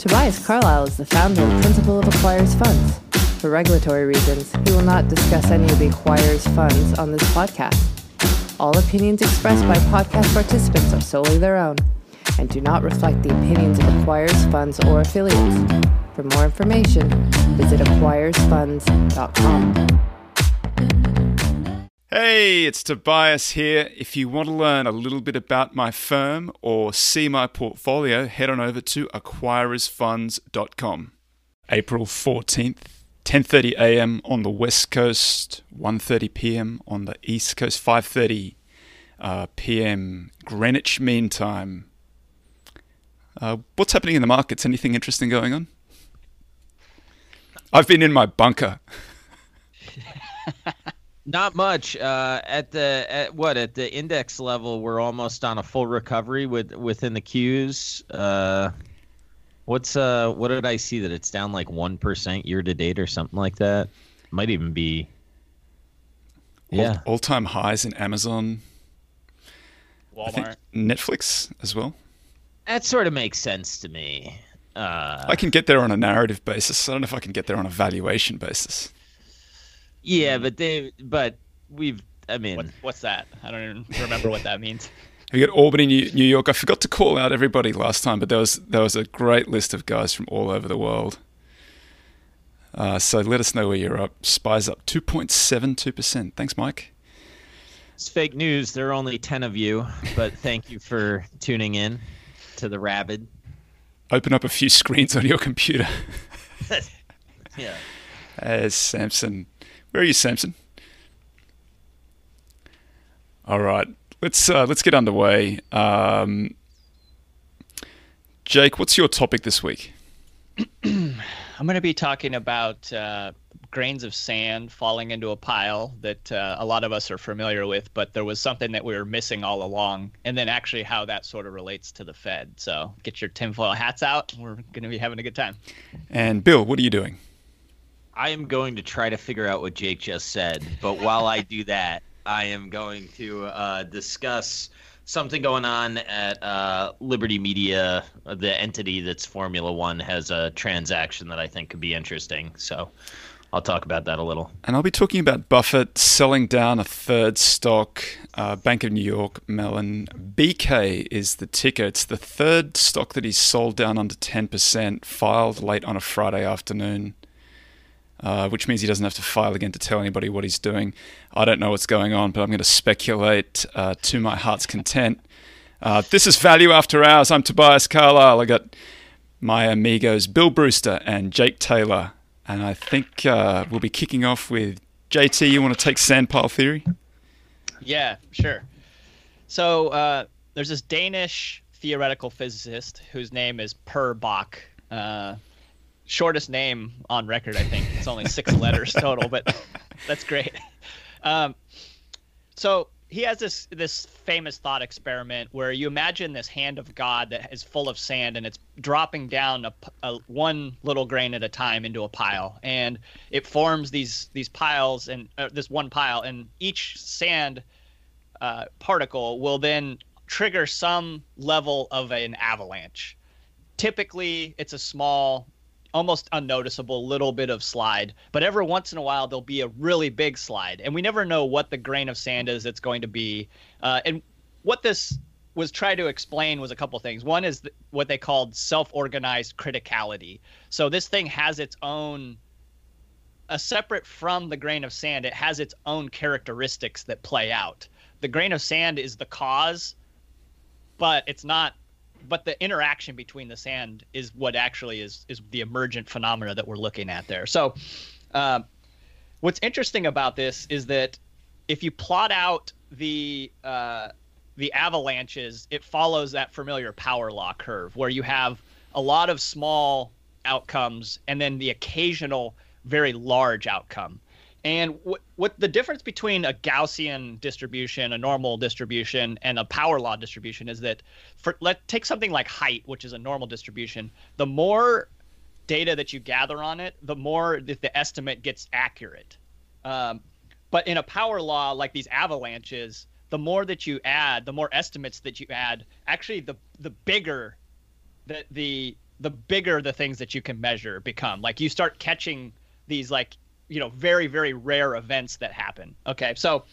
Tobias Carlisle is the founder and principal of Acquirers Funds. For regulatory reasons, he will not discuss any of the Acquirers funds on this podcast. All opinions expressed by podcast participants are solely their own and do not reflect the opinions of Acquirers Funds or affiliates. For more information, visit acquirersfunds.com. Hey, it's Tobias here. If you want to learn a little bit about my firm or see my portfolio, head on over to acquirersfunds.com. April 14th, 10:30 a.m. on the West Coast, 1:30 p.m. on the East Coast, 5:30 uh, p.m. Greenwich Mean Time. Uh, what's happening in the markets? Anything interesting going on? I've been in my bunker. Not much. Uh, at the at what at the index level, we're almost on a full recovery with within the Qs. Uh, what's uh what did I see that it's down like one percent year to date or something like that? Might even be. Yeah, all time highs in Amazon. I think Walmart. Netflix as well. that sort of makes sense to me. Uh, I can get there on a narrative basis. I don't know if I can get there on a valuation basis. Yeah, but they but we've. I mean, What, what's that? I don't even remember what that means. We got Albany, New, New York. I forgot to call out everybody last time, but there was there was a great list of guys from all over the world. Uh, so let us know where you're up. Spies up 2.72%. Thanks, Mike. It's fake news. There are only 10 of you, but thank you for tuning in to the Rabid. Open up a few screens on your computer. Yeah. As Samson. Where are you, Samson? All right, let's uh, let's get underway. Um, Jake, what's your topic this week? I'm going to be talking about uh, grains of sand falling into a pile that uh, a lot of us are familiar with, but there was something that we were missing all along, and then actually how that sort of relates to the Fed. So get your tinfoil hats out. We're going to be having a good time. And Bill, what are you doing? I am going to try to figure out what Jake just said, but while I do that, I am going to uh, discuss something going on at uh, Liberty Media. The entity that's Formula One has a transaction that I think could be interesting. So I'll talk about that a little. And I'll be talking about Buffett selling down a third stock, uh, Bank of New York Mellon. BK is the ticker. It's the third stock that he's sold down under 10%, filed late on a Friday afternoon, uh, which means he doesn't have to file again to tell anybody what he's doing. I don't know what's going on, but I'm going to speculate uh, to my heart's content. Uh, this is Value After Hours. I'm Tobias Carlisle. I got my amigos Bill Brewster and Jake Taylor. And I think uh, we'll be kicking off with JT. You want to take sandpile theory? Yeah, sure. So uh, there's this Danish theoretical physicist whose name is Per Bak. Shortest name on record, I think. It's only six letters total, but that's great. Um, so he has this this famous thought experiment where you imagine this hand of God that is full of sand and it's dropping down a, a- one little grain at a time into a pile, and it forms these these piles and uh, this one pile, and each sand uh, particle will then trigger some level of an avalanche. Typically, it's a small, almost unnoticeable little bit of slide, but every once in a while there'll be a really big slide, and we never know what the grain of sand is that's going to be. Uh, and what this was trying to explain was a couple things. One is th- what they called self-organized criticality. So this thing has its own a separate from the grain of sand, it has its own characteristics that play out. The grain of sand is the cause, but it's not. But the interaction between the sand is what actually is is the emergent phenomena that we're looking at there. So, um, what's interesting about this is that if you plot out the uh, the avalanches, it follows that familiar power law curve where you have a lot of small outcomes and then the occasional very large outcome. And what, what the difference between a Gaussian distribution, a normal distribution, and a power law distribution is that for let take something like height, which is a normal distribution. The more data that you gather on it, the more that the estimate gets accurate. Um, but in a power law like these avalanches, the more that you add, the more estimates that you add, actually the the bigger that the the bigger the things that you can measure become. Like you start catching these like you know very very rare events that happen. Okay, so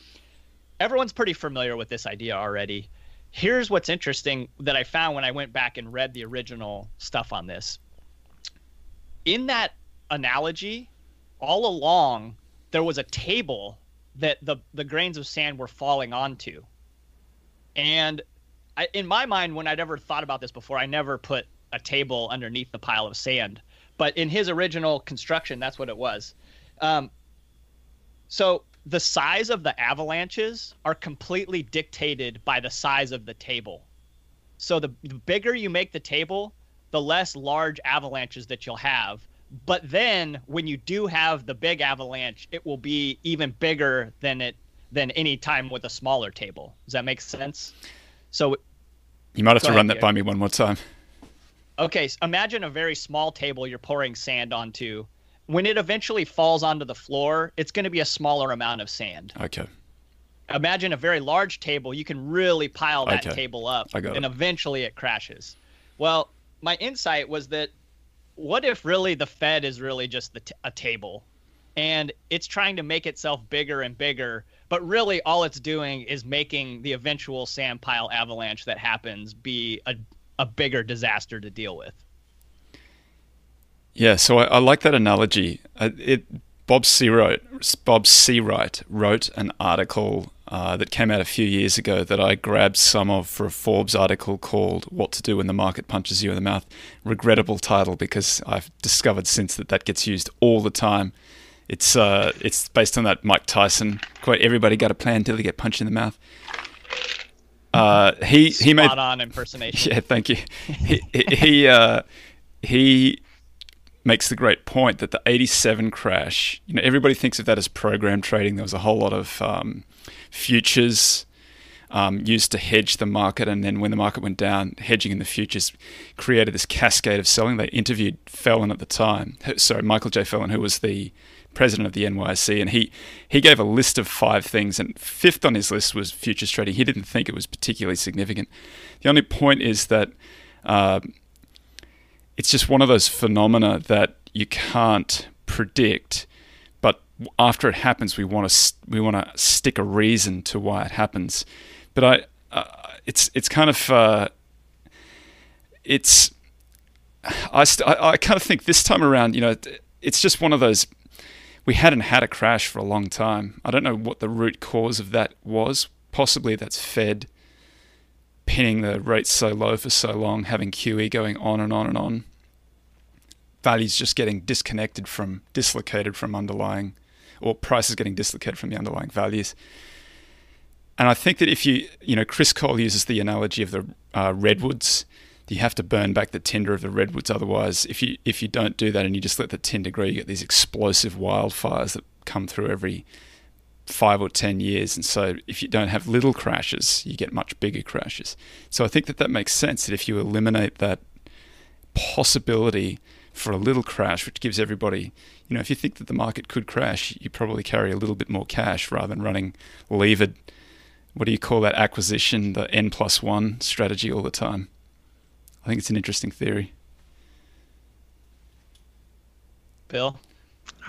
everyone's pretty familiar with this idea already. Here's what's interesting that I found when I went back and read the original stuff on this. In that analogy, all along there was a table that the the grains of sand were falling onto. And I, in my mind, when I'd ever thought about this before, I never put a table underneath the pile of sand. But in his original construction, that's what it was. Um, so the size of the avalanches are completely dictated by the size of the table. So the, the bigger you make the table, the less large avalanches that you'll have. But then when you do have the big avalanche, it will be even bigger than it than any time with a smaller table. Does that make sense? So you might have to run that by me one more time. Okay, so imagine a very small table you're pouring sand onto. When it eventually falls onto the floor, it's going to be a smaller amount of sand. Okay. Imagine a very large table, you can really pile that Okay. table up and it. eventually it crashes. Well, my insight was that what if really the Fed is really just the t- a table and it's trying to make itself bigger and bigger, but really all it's doing is making the eventual sand pile avalanche that happens be a, a bigger disaster to deal with. Yeah, so I, I like that analogy. Uh, it Bob Seawright, Bob Seawright wrote an article uh, that came out a few years ago that I grabbed some of for a Forbes article called "What to Do When the Market Punches You in the Mouth." Regrettable title because I've discovered since that that gets used all the time. It's uh, it's based on that Mike Tyson quote: "Everybody got a plan until they get punched in the mouth." Uh, he he made on impersonation. yeah, thank you. He he he, uh, he makes the great point that the '87 crash. You know, everybody thinks of that as program trading. There was a whole lot of um, futures um, used to hedge the market, and then when the market went down, hedging in the futures created this cascade of selling. They interviewed Phelan at the time. Sorry, Michael J. Phelan, who was the president of the NYSE, and he he gave a list of five things, and fifth on his list was futures trading. He didn't think it was particularly significant. The only point is that uh, it's just one of those phenomena that you can't predict. But after it happens, we want to we want to stick a reason to why it happens. But I, uh, it's it's kind of uh, it's I, st- I I kind of think this time around, you know, it's just one of those. We hadn't had a crash for a long time. I don't know what the root cause of that was. Possibly that's Fed pinning the rates so low for so long, having QE going on and on and on. Values just getting disconnected from, dislocated from underlying, or prices getting dislocated from the underlying values. And I think that if you, you know, Chris Cole uses the analogy of the uh, redwoods. You have to burn back the tinder of the redwoods. Otherwise, if you if you don't do that and you just let the tinder grow, you get these explosive wildfires that come through every five or ten years. And so, if you don't have little crashes, you get much bigger crashes. So I think that that makes sense. That if you eliminate that possibility for a little crash, which gives everybody, you know, if you think that the market could crash, you probably carry a little bit more cash rather than running levered. What do you call that acquisition? The n plus one strategy all the time. I think it's an interesting theory. Bill?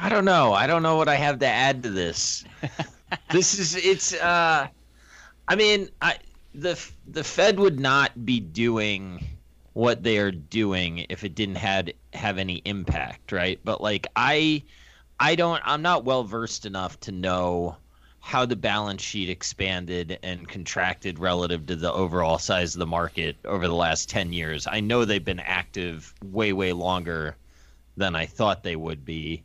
I don't know. I don't know what I have to add to this. this is it's uh I mean, I the the Fed would not be doing what they are doing if it didn't had have any impact, right? But like I I don't I'm not well versed enough to know how the balance sheet expanded and contracted relative to the overall size of the market over the last 10 years. I know they've been active way way longer than I thought they would be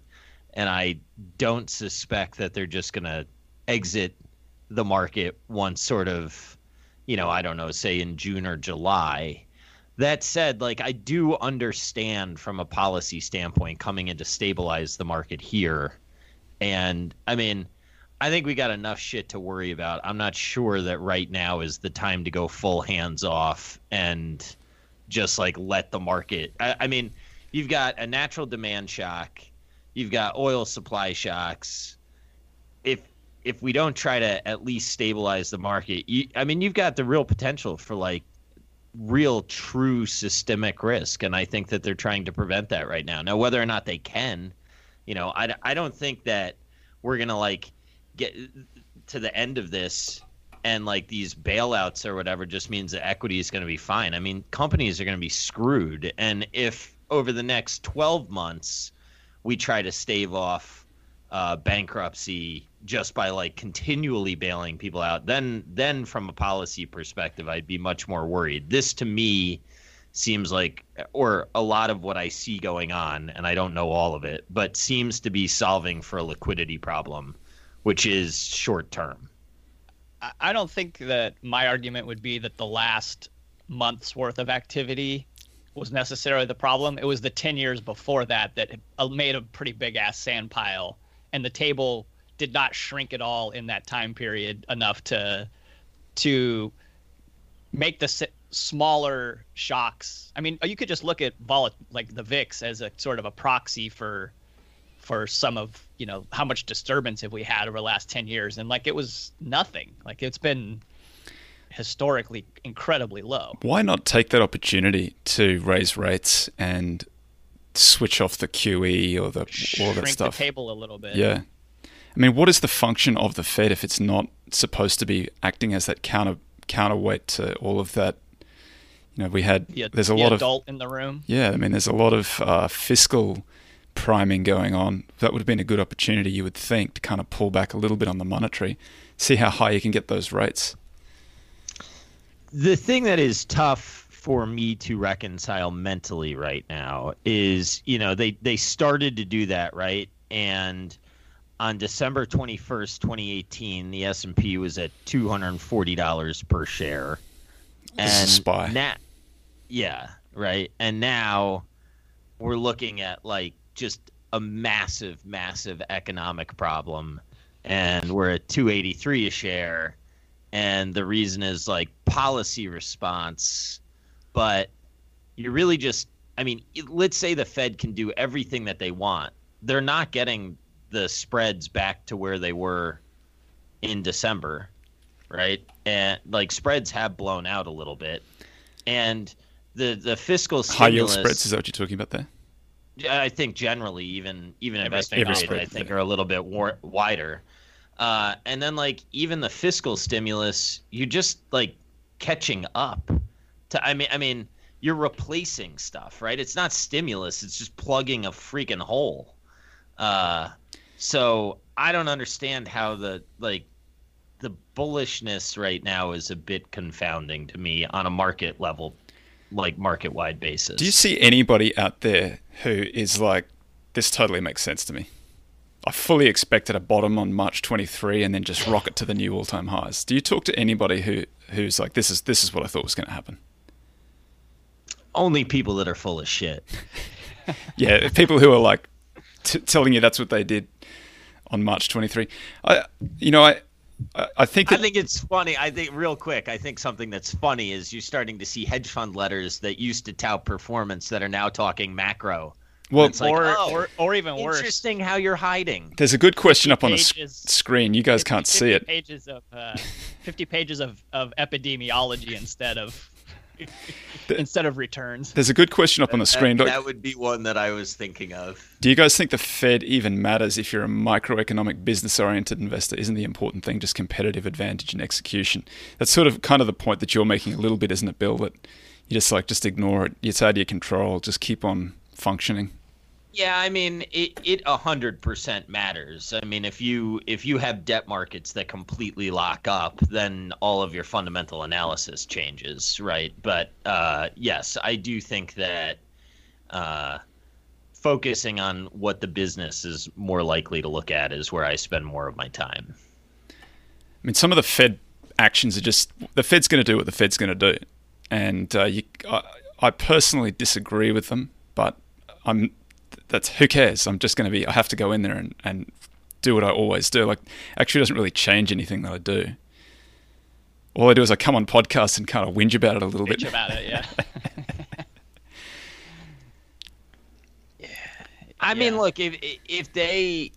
and I don't suspect that they're just going to exit the market once sort of, you know, I don't know, say in June or July. That said, like I do understand from a policy standpoint coming in to stabilize the market here. And I mean, I think we got enough shit to worry about. I'm not sure that right now is the time to go full hands off and just like let the market. I, I mean, you've got a natural demand shock you've got oil supply shocks. If if we don't try to at least stabilize the market, you, I mean, you've got the real potential for like real true systemic risk and i think that they're trying to prevent that right now now whether or not they can you know i, I don't think that we're gonna like get to the end of this and like these bailouts or whatever just means that equity is going to be fine i mean companies are going to be screwed and if over the next 12 months we try to stave off uh, bankruptcy just by like continually bailing people out, then then from a policy perspective, I'd be much more worried. This to me seems like, or a lot of what I see going on, and I don't know all of it, but seems to be solving for a liquidity problem, which is short term. I don't think that my argument would be that the last month's worth of activity was necessarily the problem. It was the 10 years before that that uh, made a pretty big ass sand pile, and the table did not shrink at all in that time period enough to to make the smaller shocks. I mean, you could just look at vol like the VIX as a sort of a proxy for for some of you know how much disturbance have we had over the last 10 years and like it was nothing like it's been historically incredibly low why not take that opportunity to raise rates and switch off the QE or the all that stuff the table a little bit yeah I mean, what is the function of the Fed if it's not supposed to be acting as that counter counterweight to all of that? You know, we had yeah, there's a the lot adult of in the room. Yeah, I mean, there's a lot of uh, fiscal priming going on. That would have been a good opportunity, you would think, to kind of pull back a little bit on the monetary, see how high you can get those rates. The thing that is tough for me to reconcile mentally right now is, you know, they they started to do that right, and on December 21st, 2018, the S&P was at $240 per share. And spy. Na- yeah, right. And now we're looking at like just a massive massive economic problem and we're at 283 a share and the reason is like policy response but you're really just I mean, let's say the Fed can do everything that they want. They're not getting the spreads back to where they were in December, right? And like spreads have blown out a little bit, and the the fiscal stimulus, high yield spreads is that what you're talking about there? I think generally, even even investment grade, I think are a little bit war- wider. Uh, and then like even the fiscal stimulus, you're just like catching up. To I mean, I mean, you're replacing stuff, right? It's not stimulus; it's just plugging a freaking hole. Uh, so I don't understand how the like the bullishness right now is a bit confounding to me on a market level, like market wide basis. Do you see anybody out there who is like, this totally makes sense to me? I fully expected a bottom on March 23 and then just rocket to the new all time highs. Do you talk to anybody who who's like, this is this is what I thought was going to happen? Only people that are full of shit. yeah, people who are like t- telling you that's what they did on March 23. I, you know, I, I think that, I think it's funny. I think real quick. I think something that's funny is you're starting to see hedge fund letters that used to tout performance that are now talking macro. Well, or, like, oh, or, or even interesting worse. Interesting how you're hiding. There's a good question up on the screen. You guys can't see it. Pages of uh, 50 pages of, of epidemiology instead of instead of returns. There's a good question up on the screen. That, that, would be one that I was thinking of. Do you guys think the Fed even matters if you're a microeconomic business oriented investor? Isn't the important thing just competitive advantage and execution? That's sort of kind of the point that you're making a little bit, isn't it, Bill? That you just like just ignore it. It's out of your control. Just keep on functioning. Yeah, I mean it. It hundred percent matters. I mean, if you if you have debt markets that completely lock up, then all of your fundamental analysis changes, right? But uh, yes, I do think that uh, focusing on what the business is more likely to look at is where I spend more of my time. I mean, some of the Fed actions are just the Fed's going to do what the Fed's going to do, and uh, you, I, I personally disagree with them, but I'm that's who cares? I'm just going to be. I have to go in there and, and do what I always do. Like, actually, doesn't really change anything that I do. All I do is I come on podcasts and kind of whinge about it a little whinge bit. about it, yeah. yeah. I mean, look if if they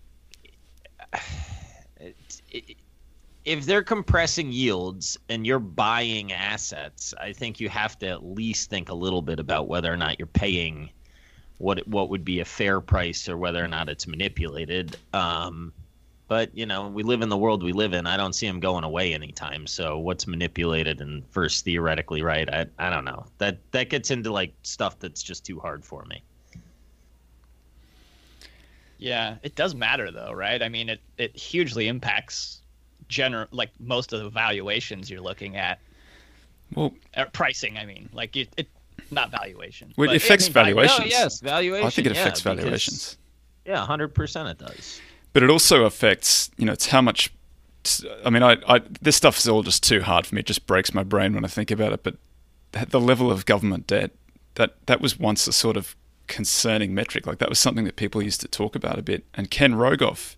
if they're compressing yields and you're buying assets, I think you have to at least think a little bit about whether or not you're paying what what would be a fair price or whether or not it's manipulated. Um, but you know, we live in the world we live in. I don't see them going away anytime. So what's manipulated and first theoretically right? I I don't know. That that gets into like stuff that's just too hard for me. Yeah, it does matter though, right? I mean, it it hugely impacts general like most of the valuations you're looking at. Well, pricing, I mean, like it, it not valuation. Well, it affects I mean, valuations. Oh, yes, valuation. I think it yeah, affects because- valuations. Yeah, hundred percent it does. but it also affects you know it's how much i mean I, I this stuff is all just too hard for me it just breaks my brain when i think about it but the level of government debt that that was once a sort of concerning metric like that was something that people used to talk about a bit and ken rogoff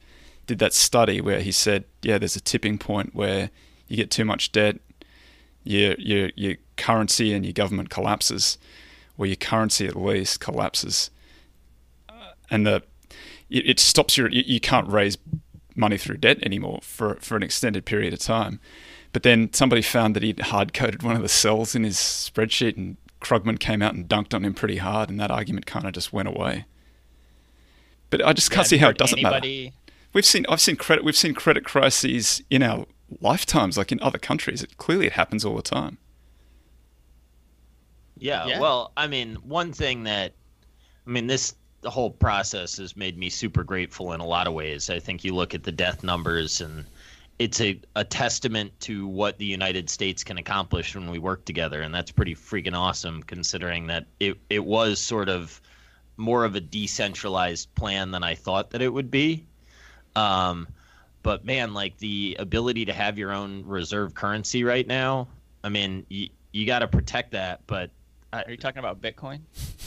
did that study where he said yeah there's a tipping point where you get too much debt your your your currency and your government collapses or your currency at least collapses Uh, and the it, it stops your you, you can't raise money through debt anymore for for an extended period of time. But then somebody found that he'd hard coded one of the cells in his spreadsheet, and Krugman came out and dunked on him pretty hard, and that argument kind of just went away. But I just can't have see how it doesn't matter. We've seen I've seen credit we've seen credit crises in our lifetimes, like in other countries. It clearly it happens all the time. Yeah, Yeah. Well, I mean, one thing that, I mean, this the whole process has made me super grateful in a lot of ways. I think you look at the death numbers, and it's a, a testament to what the United States can accomplish when we work together, and that's pretty freaking awesome, considering that it it was sort of more of a decentralized plan than I thought that it would be. Um, but man, like the ability to have your own reserve currency right now, I mean, you, you got to protect that, but are you talking about Bitcoin?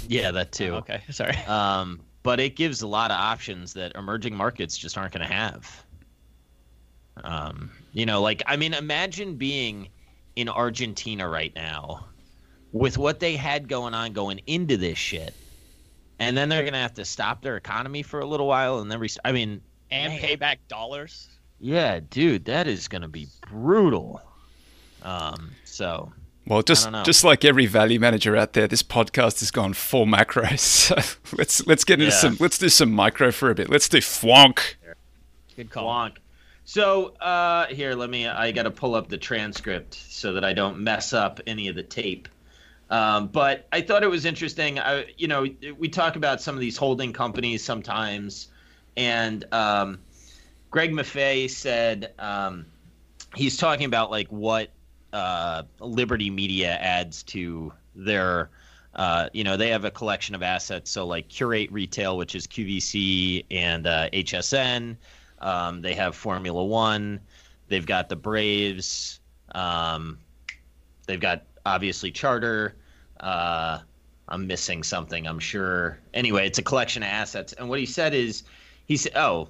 yeah, that too. Oh, okay, sorry. Um, but it gives a lot of options that emerging markets just aren't going to have. Um, you know, like I mean, imagine being in Argentina right now with what they had going on going into this shit, and then they're going to have to stop their economy for a little while, and then re- I mean, And Man. pay back dollars. yeah, dude, that is going to be brutal. Um, so Well, just just like every value manager out there, this podcast has gone full macro. So let's let's get into Yeah. some let's do some micro for a bit. Let's do fwonk. Good call. Wonk. So uh, here, let me. I got to pull up the transcript so that I don't mess up any of the tape. Um, but I thought it was interesting. I, you know, we talk about some of these holding companies sometimes, and um, Greg Maffei said um, he's talking about like what uh, Liberty Media adds to their. Uh, you know, they have a collection of assets. So like Qurate Retail, which is QVC and uh, HSN. Um, they have Formula One. They've got the Braves. Um, they've got obviously Charter. Uh, I'm missing something, I'm sure. Anyway, it's a collection of assets. And what he said is, he said, "Oh,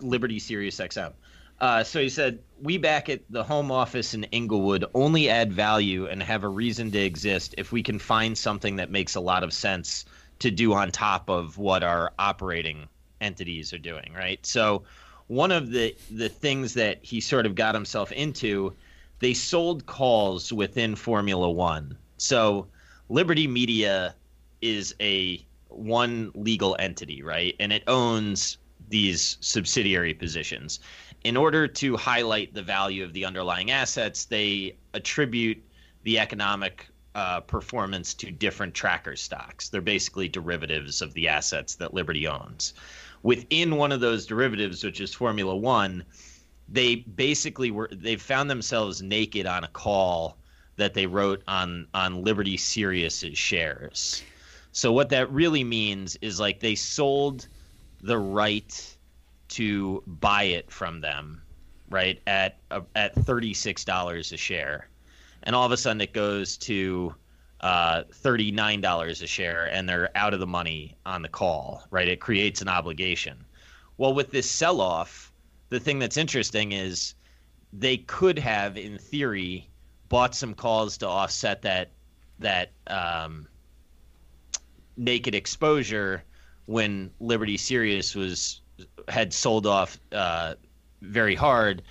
Liberty Sirius XM." Uh, so he said, "We back at the home office in Englewood only add value and have a reason to exist if we can find something that makes a lot of sense to do on top of what our operating entities are doing, right? So one of the the things that he sort of got himself into, they sold calls within Formula One. So Liberty Media is a one legal entity, right? And it owns these subsidiary positions. In order to highlight the value of the underlying assets, they attribute the economic uh, performance to different tracker stocks. They're basically derivatives of the assets that Liberty owns. Within one of those derivatives, which is Formula One, they basically were they found themselves naked on a call that they wrote on on Liberty Sirius's shares. So what that really means is like they sold the right to buy it from them, right at uh, at thirty six dollars a share, and all of a sudden it goes to uh, thirty nine dollars a share, and they're out of the money on the call, right? It creates an obligation. Well, with this sell off, the thing that's interesting is they could have, in theory, bought some calls to offset that that um, naked exposure when Liberty Sirius was had sold off uh, very hard.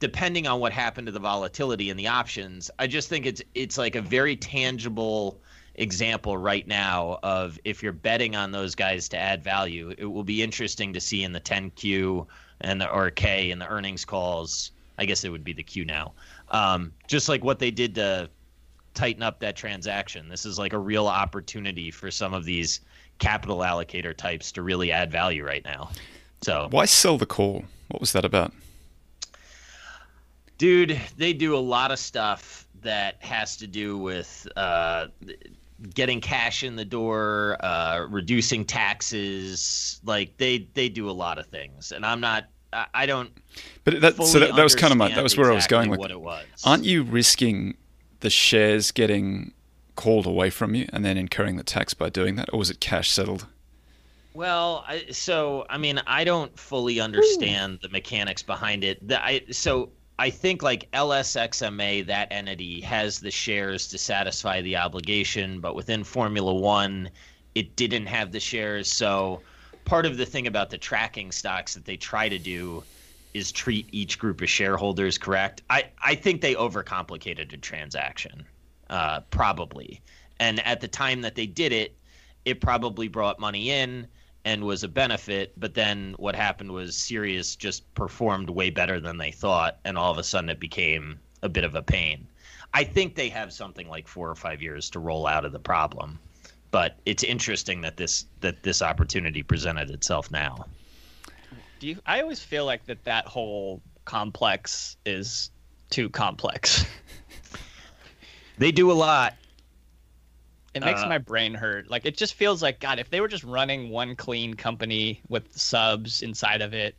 depending on what happened to the volatility and the options, I just think it's it's like a very tangible example right now of if you're betting on those guys to add value, it will be interesting to see in the 10Q and the or K and the earnings calls. I guess it would be the Q now. Um, just like what they did to tighten up that transaction. This is like a real opportunity for some of these capital allocator types to really add value right now. So why sell the call? What was that about? Dude, they do a lot of stuff that has to do with uh, getting cash in the door, uh, reducing taxes. Like they they do a lot of things, and I'm not. I, I don't. But that so that, that was kind of my that was where exactly I was going. With, what it was. aren't you risking the shares getting called away from you and then incurring the tax by doing that, or was it cash settled? Well, I, so I mean, I don't fully understand Ooh. the mechanics behind it. The, I so I think like LSXMA, that entity has the shares to satisfy the obligation, but within Formula One, it didn't have the shares. So part of the thing about the tracking stocks that they try to do is treat each group of shareholders correct. I, I think they overcomplicated a transaction, uh, probably. And at the time that they did it, it probably brought money in and was a benefit. But then what happened was Sirius just performed way better than they thought, and all of a sudden it became a bit of a pain. I think they have something like four or five years to roll out of the problem, but it's interesting that this that this opportunity presented itself now do you i always feel like that that whole complex is too complex they do a lot it makes uh, my brain hurt like it just feels like god if they were just running one clean company with subs inside of it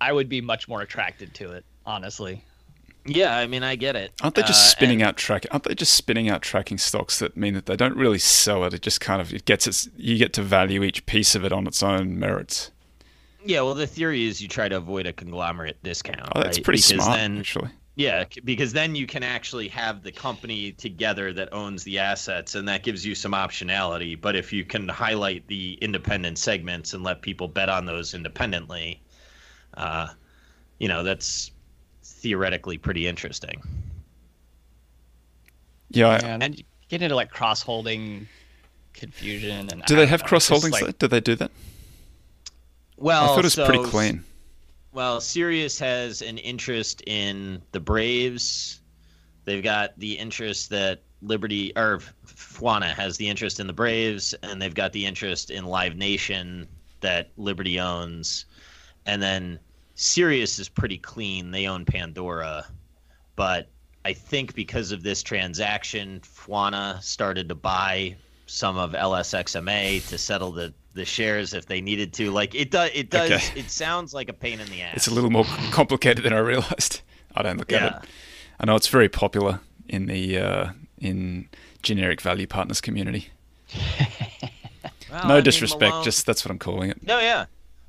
i would be much more attracted to it honestly yeah, I mean, I get it. Aren't they just uh, spinning and, out track? Aren't they just spinning out tracking stocks that mean that they don't really sell it? It just kind of it gets its. You get to value each piece of it on its own merits. Yeah, well, the theory is you try to avoid a conglomerate discount. Oh, that's right? pretty because smart, then, actually. Yeah, because then you can actually have the company together that owns the assets, and that gives you some optionality. But if you can highlight the independent segments and let people bet on those independently, uh, you know, that's theoretically pretty interesting. Yeah, I, yeah and get into like cross holding confusion and. Do they have cross holdings? Like, do they do that? Well, I thought it was so, pretty clean. Well, Sirius has an interest in the Braves. They've got the interest that Liberty or FWONA has the interest in the Braves, and they've got the interest in Live Nation that Liberty owns. And then Sirius is pretty clean. They own Pandora. But I think because of this transaction, FWONA started to buy some of LSXMA to settle the the shares if they needed to. Like it does. It does. Okay. It sounds like a pain in the ass. It's a little more complicated than I realized. I don't look yeah. at it. I know it's very popular in the uh, in generic value partners community. well, no I disrespect, mean, Malone, just that's what I'm calling it. No, yeah.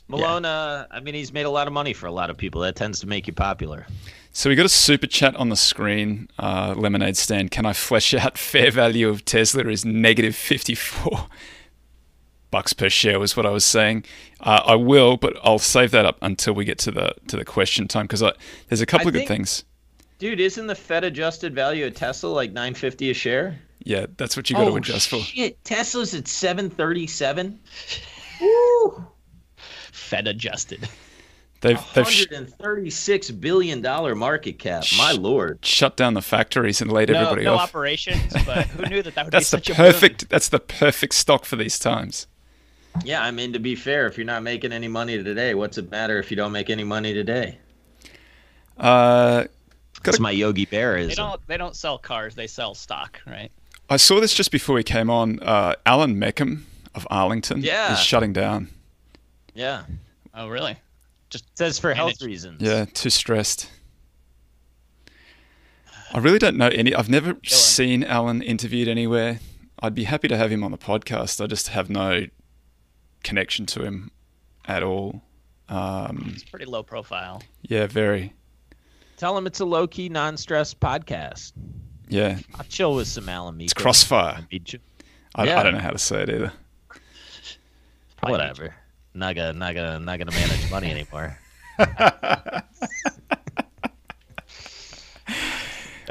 Malone, yeah. Uh, I mean, he's made a lot of money for a lot of people. That tends to make you popular. So we got a super chat on the screen. Uh, Lemonade stand. Can I flesh out fair value of Tesla is negative 54 bucks per share was what I was saying. Uh, I will, but I'll save that up until we get to the to the question time because there's a couple I of think, good things. Dude, isn't the Fed adjusted value of Tesla like 950 a share? Yeah, that's what you got oh, to adjust for. Shit, Tesla's at 737. Woo! Fed adjusted. They've, they've 136 billion dollar market cap. My lord! Shut down the factories and laid no, everybody no off. No operations, but who knew that that would that's be such the perfect. That's the perfect stock for these times. Yeah, I mean to be fair, if you're not making any money today, what's it matter if you don't make any money today? Uh, that's my Yogi Bear is. They don't. They don't sell cars. They sell stock, right? I saw this just before we came on. Uh, Allan Mecham of Arlington yeah. is shutting down. Yeah. Oh, really? Just says for health reasons. Yeah, too stressed. I really don't know any. I've never seen Allan interviewed anywhere. I'd be happy to have him on the podcast. I just have no connection to him at all. Um, it's pretty low profile. Yeah, very. Tell him it's a low key, non stress podcast. Yeah. I'll chill with some Alan It's Crossfire. I, yeah. I, don't know how to say it either. Whatever. Not gonna, not gonna, not gonna manage money anymore.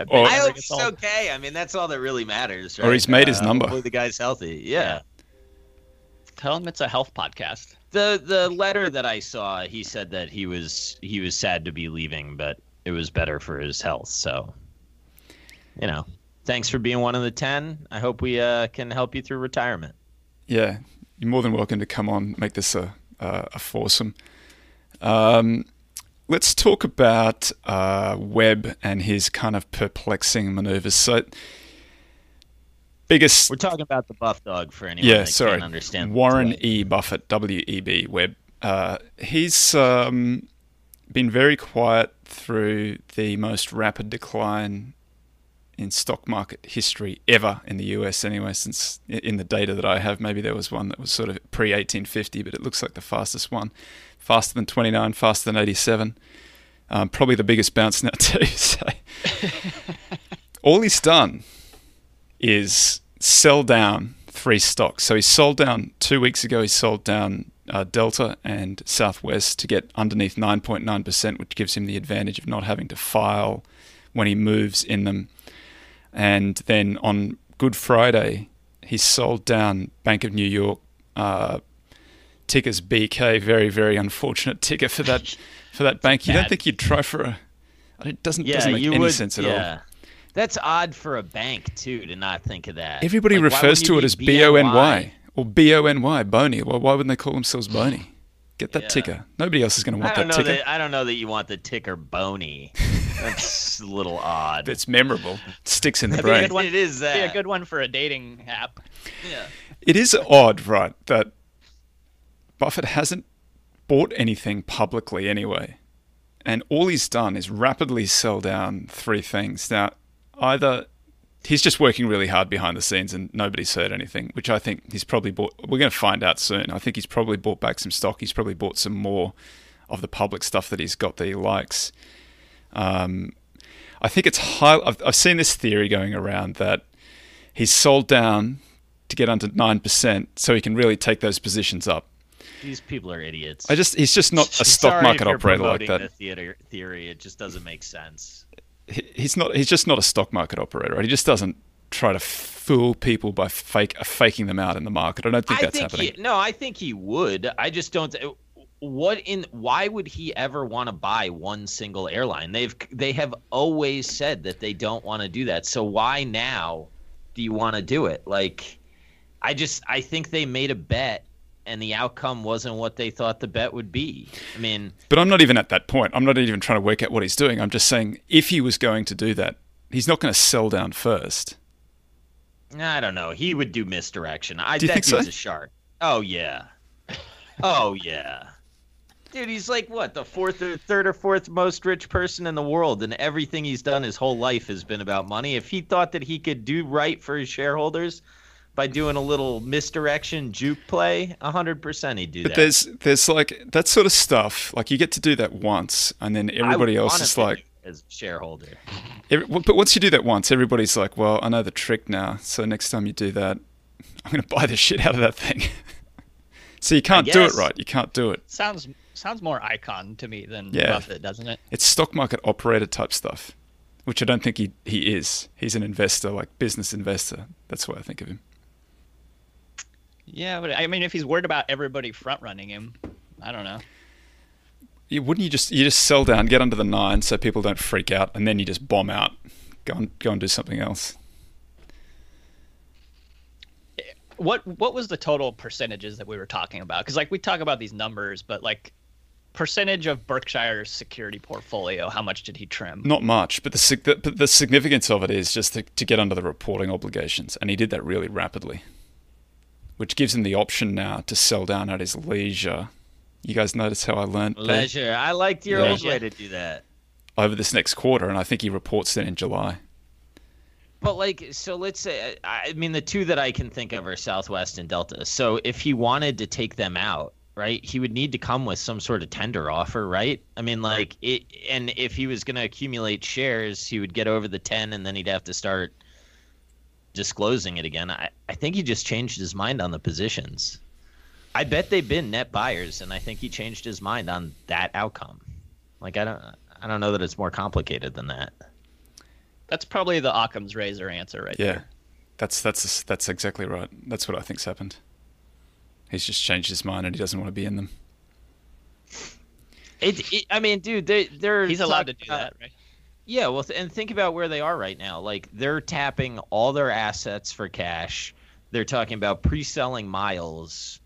Or- I hope gets he's old. okay. I mean, that's all that really matters, Right? Or he's made his Uh, number. Hopefully the guy's healthy. Yeah. Tell him it's a health podcast. The the letter that I saw, he said that he was he was sad to be leaving, but it was better for his health. So, you know, thanks for being one of the ten. I hope we uh, can help you through retirement. Yeah, you're more than welcome to come on, make this a a, a foursome. Um, let's talk about uh, Webb and his kind of perplexing maneuvers. So, biggest We're talking about the buff dog for anyone yeah, that sorry, can't understand. Warren. E. Buffett, W E B Webb. Uh, he's um, been very quiet through the most rapid decline in stock market history ever in the US. Anyway, since in the data that I have, maybe there was one that was sort of pre 1850, but it looks like the fastest one, faster than 29, faster than 87. Um, probably the biggest bounce now too. So all he's done is sell down three stocks. So he sold down two weeks ago. He sold down uh, Delta and Southwest to get underneath 9.9%, which gives him the advantage of not having to file when he moves in them. And then on Good Friday, he sold down Bank of New York. Uh, ticker's BK. Very very unfortunate ticker for that for that bank. You don't think you'd try for a? It doesn't Yeah, doesn't make any would. sense at all. Yeah. That's odd for a bank too to not think of that. Everybody Like, refers to it as B O N Y or B O N Y, Boney. Well, why wouldn't they call themselves Boney? Get that Yeah. ticker. Nobody else is going to I want don't that know ticker. that. I don't know that you want the ticker bony. That's a little odd. It's memorable. It sticks in the That'd be a brain. good one. It is that. Be a good one for a dating app. Yeah. It is odd, right, that Buffett hasn't bought anything publicly anyway. And all he's done is rapidly sell down three things. Now, either he's just working really hard behind the scenes and nobody's heard anything, which I think he's probably bought. We're going to find out soon. I think he's probably bought back some stock. He's probably bought some more of the public stuff that he's got that he likes. Um, I think it's high. I've, I've seen this theory going around that he's sold down to get under nine percent, so he can really take those positions up. These people are idiots. I just he's just not a stock Sorry market operator like that. The theater theory, it just doesn't make sense. He- He's not. He's just not a stock market operator. Right? He just doesn't try to fool people by fake uh, faking them out in the market. I don't think I that's think happening. he, no, I think he would. I just don't. What in? Why would he ever want to buy one single airline? They've they have always said that they don't want to do that. So why now do you want to do it? Like, I just I think they made a bet. And the outcome wasn't what they thought the bet would be. I mean, But I'm not even at that point. I'm not even trying to work out what he's doing. I'm just saying if he was going to do that, he's not going to sell down first. I don't know. He would do misdirection. I Do you think so? a shark. Oh yeah. Oh yeah. Dude, he's like what the fourth or third or fourth most rich person in the world, and everything he's done his whole life has been about money. If he thought that he could do right for his shareholders by doing a little misdirection juke play, hundred percent he'd do But that. there's there's like that sort of stuff. Like you get to do that once, and then everybody else is like, as a shareholder. every, but once you do that once, everybody's like, well, I know the trick now. So next time you do that, I'm going to buy the shit out of that thing. so you can't do it right. You can't do it. Sounds sounds more Icahn to me than Yeah. Buffett, doesn't it? It's stock market operator type stuff, which I don't think he he is. He's an investor, like business investor. That's what I think of him. Yeah, but I mean, if he's worried about everybody front running him, I don't know. You, wouldn't you just you just sell down, get under the nine, so people don't freak out, and then you just bomb out, go and go and do something else. What what was the total percentages that we were talking about? Because like we talk about these numbers, but like percentage of Berkshire's security portfolio, how much did he trim? Not much, but the, the but the significance of it is just to, to get under the reporting obligations, and he did that really rapidly, which gives him the option now to sell down at his leisure. You guys notice how I learned that Leisure. I liked your Yeah. old way to do that. over this next quarter, and I think he reports it in July. But like, so let's say, I I mean, the two that I can think of are Southwest and Delta. So if he wanted to take them out, right, he would need to come with some sort of tender offer, right? I mean, like it, and if he was going to accumulate shares, he would get over the ten, and then he'd have to start disclosing it again. I, I think he just changed his mind on the positions. I bet they've been net buyers, and I think he changed his mind on that outcome. Like I don't, I don't know that it's more complicated than that. That's probably the Occam's razor answer right Yeah, there. that's that's that's exactly right. That's what I think's happened. He's just changed his mind and he doesn't want to be in them. It, it, I mean, dude, they, they're He's allowed to do talking that, right? Yeah, well, th- and think about where they are right now. Like they're tapping all their assets for cash. They're talking about pre-selling miles.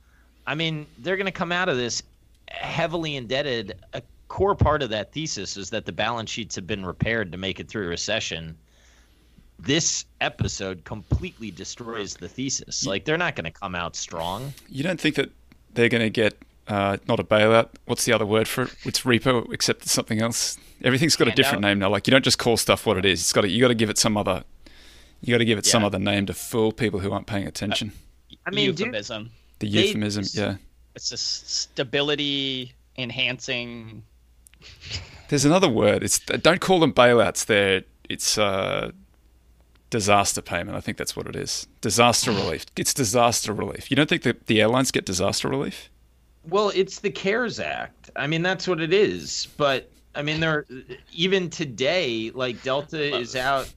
I mean, they're going to come out of this heavily indebted. A core part of that thesis is that the balance sheets have been repaired to make it through a recession. This episode completely destroys the thesis. Like they're not going to come out strong. You don't think that they're going to get uh, not a bailout? What's the other word for it? It's repo, except it's something else. Everything's got a different Handout? name now. Like you don't just call stuff what it is. It's got to, you got to give it some other. You got to give it some other name to fool people who aren't paying attention. I mean, dude, euphemism. the they- euphemism, yeah. It's just stability enhancing. There's another word. It's don't call them bailouts. There, it's uh, disaster payment. I think that's what it is. Disaster relief. It's disaster relief. You don't think that the airlines get disaster relief? Well, it's the CARES Act. I mean, that's what it is. But I mean, they're even today, like Delta is out.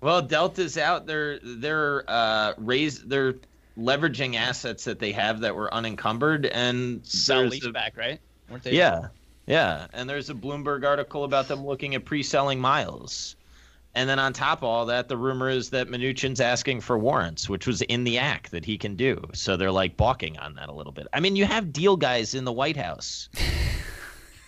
Well, Delta's out. They're they're uh, raise they're leveraging assets that they have that were unencumbered, and Sell lease back, right? Weren't they? yeah, yeah. And there's a Bloomberg article about them looking at pre-selling miles. And then on top of all that, the rumor is that Mnuchin's asking for warrants, which was in the act that he can do. So they're like balking on that a little bit. I mean, you have deal guys in the White House.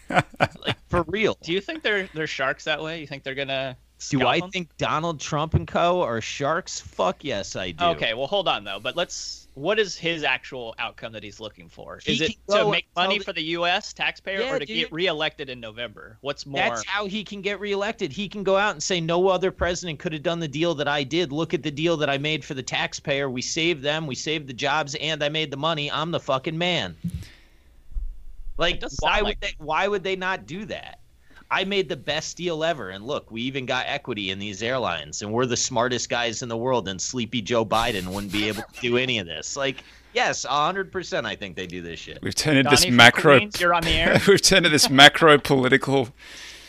like for real. Do you think they're they're sharks that way? You think they're gonna? Do I them? think Donald Trump and co are sharks? Fuck yes, I do. Okay, well, hold on though. But let's. What is his actual outcome that he's looking for? Is it to make money the- for the U.S. taxpayer Yeah, or to dude. get reelected in November? What's more? That's how he can get reelected. He can go out and say, No other president could have done the deal that I did. Look at the deal that I made for the taxpayer. We saved them, we saved the jobs, and I made the money. I'm the fucking man. Like, why sound would like- they why would they not do that? I made the best deal ever. And look, we even got equity in these airlines, and we're the smartest guys in the world, and sleepy Joe Biden wouldn't be able to do any of this. Like, yes, hundred percent I think they do this shit. We've turned into Donnie this macro. Queens, you're on the air. We've turned into this macro political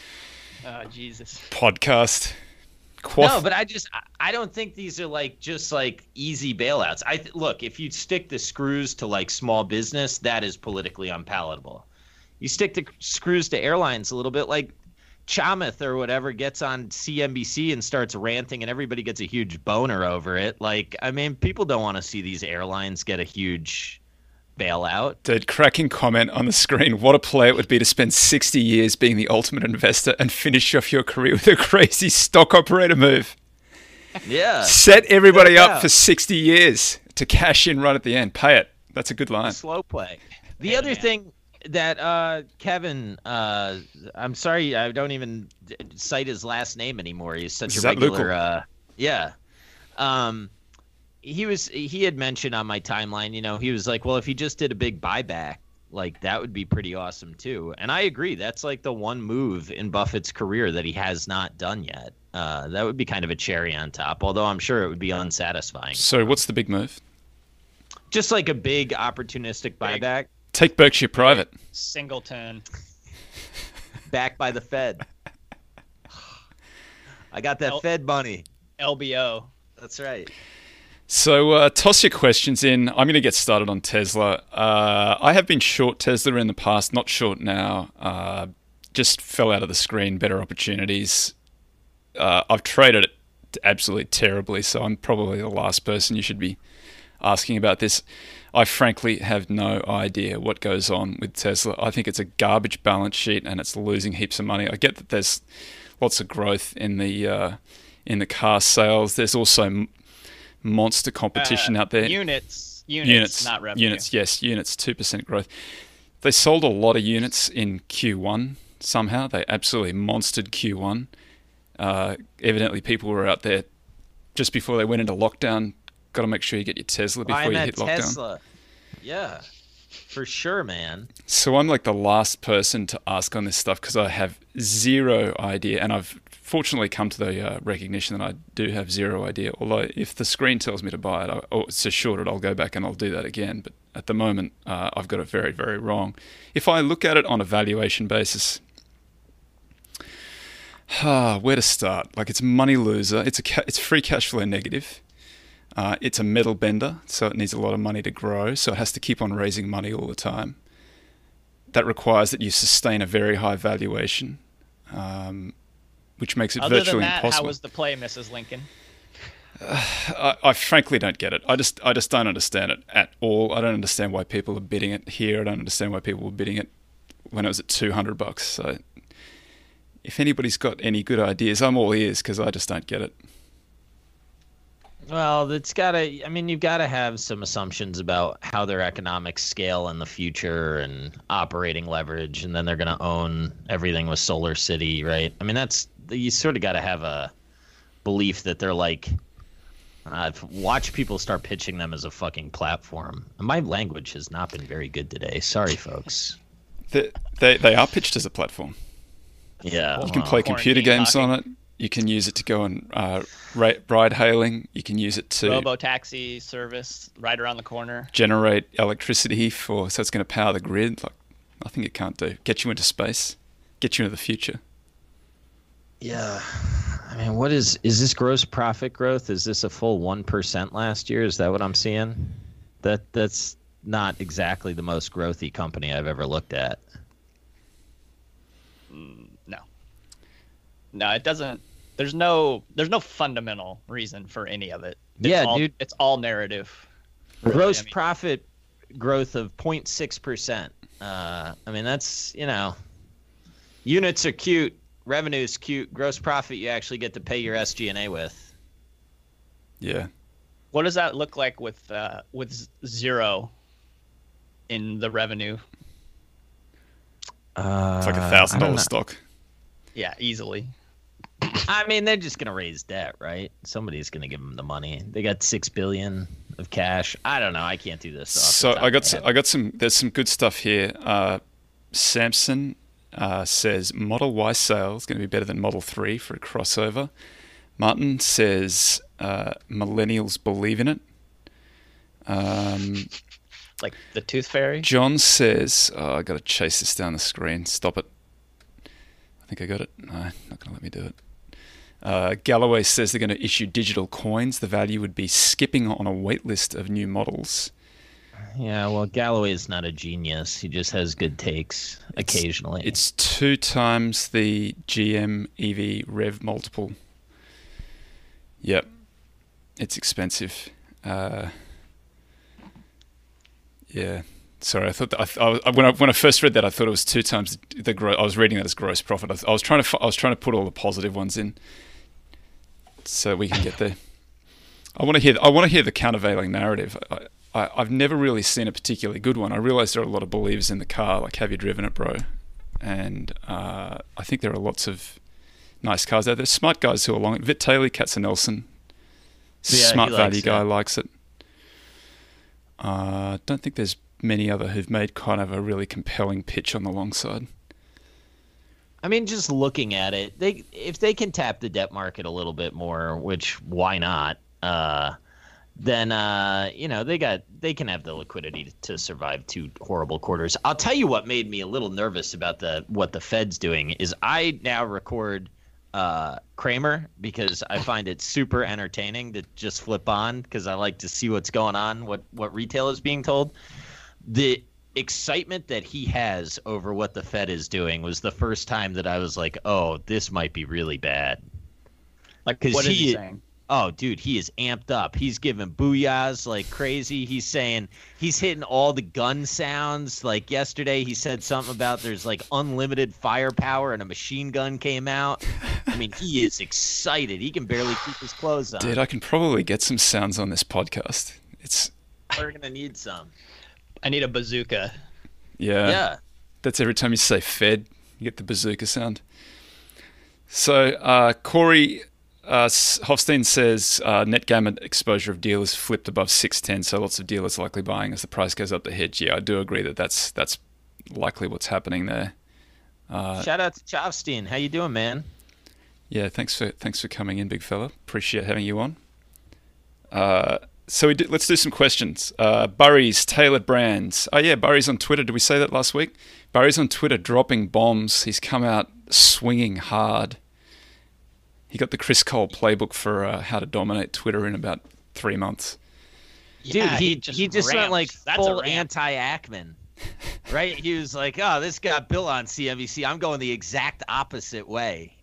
oh Jesus. podcast. Quaff- No, but I just I- I don't think these are like just like easy bailouts. I th- look if you stick the screws to like small business, that is politically unpalatable. You stick the screws to airlines a little bit, like Chamath or whatever gets on CNBC and starts ranting, and everybody gets a huge boner over it. Like, I mean, people don't want to see these airlines get a huge bailout. Dude, cracking comment on the screen. What a play it would be to spend 60 years being the ultimate investor and finish off your career with a crazy stock operator move. Yeah, Set everybody Yeah. up for 60 years to cash in right at the end. Pay it. That's a good line. slow play. The Hey, other man. thing that uh, Kevin, uh, I'm sorry, I don't even cite his last name anymore. He's such Is a regular. Uh, yeah. Um, he was. He had mentioned on my timeline. You know, he was like, "Well, if he just did a big buyback, like that would be pretty awesome too." And I agree. That's like the one move in Buffett's career that he has not done yet. Uh, that would be kind of a cherry on top. Although I'm sure it would be unsatisfying. So, what's the big move? Just like a big opportunistic buyback. Take Berkshire private. Singleton. backed by the Fed. I got that El- Fed money. LBO. That's right. So, uh, toss your questions in. I'm going to get started on Tesla. Uh, I have been short Tesla in the past, not short now. Uh, just fell out of the screen, better opportunities. Uh, I've traded it absolutely terribly, so I'm probably the last person you should be asking about this. I frankly have no idea what goes on with Tesla. I think it's a garbage balance sheet and it's losing heaps of money. I get that there's lots of growth in the uh, in the car sales. There's also monster competition Uh, out there. Units. Units. units, Not revenue. units, yes, units, two percent growth. They sold a lot of units in Q1 somehow. They absolutely monstered Q1. Uh, evidently, people were out there just before they went into lockdown. Got to make sure you get your Tesla before you hit lockdown. Tesla. Yeah, for sure, man. So I'm like the last person to ask on this stuff because I have zero idea, and I've fortunately come to the uh, recognition that I do have zero idea. Although if the screen tells me to buy it I, or to short it, I'll go back and I'll do that again. But at the moment, uh, I've got it very, very wrong. If I look at it on a valuation basis, Ah, where to start? Like it's money loser. It's a ca- it's free cash flow negative. Uh, it's a metal bender, so it needs a lot of money to grow. So it has to keep on raising money all the time. That requires that you sustain a very high valuation, um, which makes it Other virtually than that, impossible. how was the play, Mrs. Lincoln? I, I frankly don't get it. I just I just don't understand it at all. I don't understand why people are bidding it here. I don't understand why people were bidding it when it was at two hundred bucks. So if anybody's got any good ideas, I'm all ears because I just don't get it. Well, it's got to. I mean, you've got to have some assumptions about how their economics scale in the future and operating leverage, and then they're going to own everything with Solar City, right? I mean, that's you sort of got to have a belief that they're like. I've watched people start pitching them as a fucking platform. My language has not been very good today. Sorry, folks. They they, they are pitched as a platform. Yeah, You can well, play computer games on it. You can use it to go on uh, ride hailing. You can use it to Robo taxi service right around the corner. generate electricity for. So it's going to power the grid. Like nothing it can't do. Get you into space. Get you into the future. Yeah. I mean, what is is this gross profit growth? Is this a full 1% last year? Is that what I'm seeing? That that's not exactly the most growthy company I've ever looked at. No. No, it doesn't. There's no. There's no fundamental reason for any of it. It's Yeah, all, dude. It's all narrative. really. Gross I mean, profit growth of 0.6%. Uh, I mean, that's, you know, units are cute, revenue's cute, gross profit you actually get to pay your SG&A with. Yeah. What does that look like with uh, with zero in the revenue? Uh, It's like a thousand don't dollar know. stock. Yeah, easily. I mean, they're just gonna raise debt, right? Somebody's gonna give them the money. They got six billion of cash. I don't know. I can't do this. So I got my s- head. I got some. There's some good stuff here. Uh, Samson uh, says Model Y sales going to be better than Model Three for a crossover. Martin says uh, millennials believe in it. Um, Like the Tooth Fairy. John says, oh, I got to chase this down the screen. Stop it. I think I got it. No, not going to let me do it. Uh, Galloway says they're going to issue digital coins. The value would be skipping on a wait list of new models. Yeah, well, Galloway is not a genius. He just has good takes occasionally. It's two times the GM EV rev multiple. Yep, it's expensive. Uh, yeah, sorry. I thought that I, I, when I when I first read that, I thought it was two times the, the gro- I was reading that as gross profit. I, I was trying to I was trying to put all the positive ones in, so we can get there. I want to hear I want to hear the countervailing narrative. I, I, I've never really seen a particularly good one. I realize there are a lot of believers in the car, like have you driven it, bro? And uh, I think there are lots of nice cars out there. Smart guys who are long. Vitaliy Katsenelson, Yeah, smart value likes guy it. likes it. Uh, don't think there's many other who've made kind of a really compelling pitch on the long side. I mean, just looking at it, they if they can tap the debt market a little bit more, which why not? Uh, then uh, you know they got they can have the liquidity to survive two horrible quarters. I'll tell you what made me a little nervous about the what the Fed's doing is I now record uh, Cramer because I find it super entertaining to just flip on because I like to see what's going on, what what retail is being told. The excitement that he has over what the Fed is doing was the first time that I was like, "Oh, this might be really bad." Like 'Cause what is he he- saying? Oh, dude, he is amped up. He's giving booyahs like crazy. He's saying he's hitting all the gun sounds. Like yesterday, he said something about there's like unlimited firepower and a machine gun came out. I mean, he is excited. He can barely keep his clothes on. Dude, I can probably get some sounds on this podcast. It's We're gonna need some. I need a bazooka. yeah. yeah. That's every time you say Fed, you get the bazooka sound. So uh, Corey uh, Hoffstein says uh, net gamma exposure of dealers flipped above 610, so lots of dealers likely buying as the price goes up the hedge. Yeah, I do agree that that's that's likely what's happening there. Uh, Shout out to Chofstein. How you doing, man? yeah, thanks for thanks for coming in, big fella. Appreciate having you on. So we did, let's do some questions. Uh, Burry's tailored brands. Oh yeah, Burry's on Twitter. Did we say that last week? Burry's on Twitter dropping bombs. He's come out swinging hard. He got the Chris Cole playbook for uh, how to dominate Twitter in about three months. Dude, Yeah, he he just just he just went like That's a full anti Ackman. right? He was like, "Oh, this got Bill on CNBC. I'm going the exact opposite way."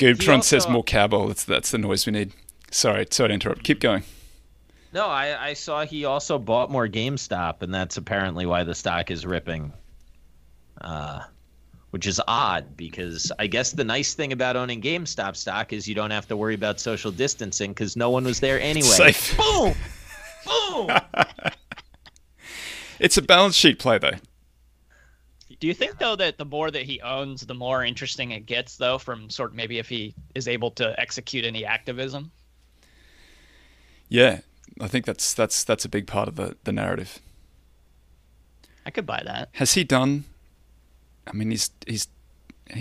Goobtron also- says more cowbell. That's that's the noise we need. Sorry, sorry to interrupt. Keep going. No, I, I saw he also bought more GameStop, and that's apparently why the stock is ripping. Uh, which is odd because I guess the nice thing about owning GameStop stock is you don't have to worry about social distancing because no one was there anyway. Safe. Boom, boom. It's a balance sheet play though. Do you think though that the more that he owns, the more interesting it gets, though, from sort of maybe if he is able to execute any activism? Yeah, I think that's that's that's a big part of the the narrative. I could buy that. Has he done? I mean, he's he's.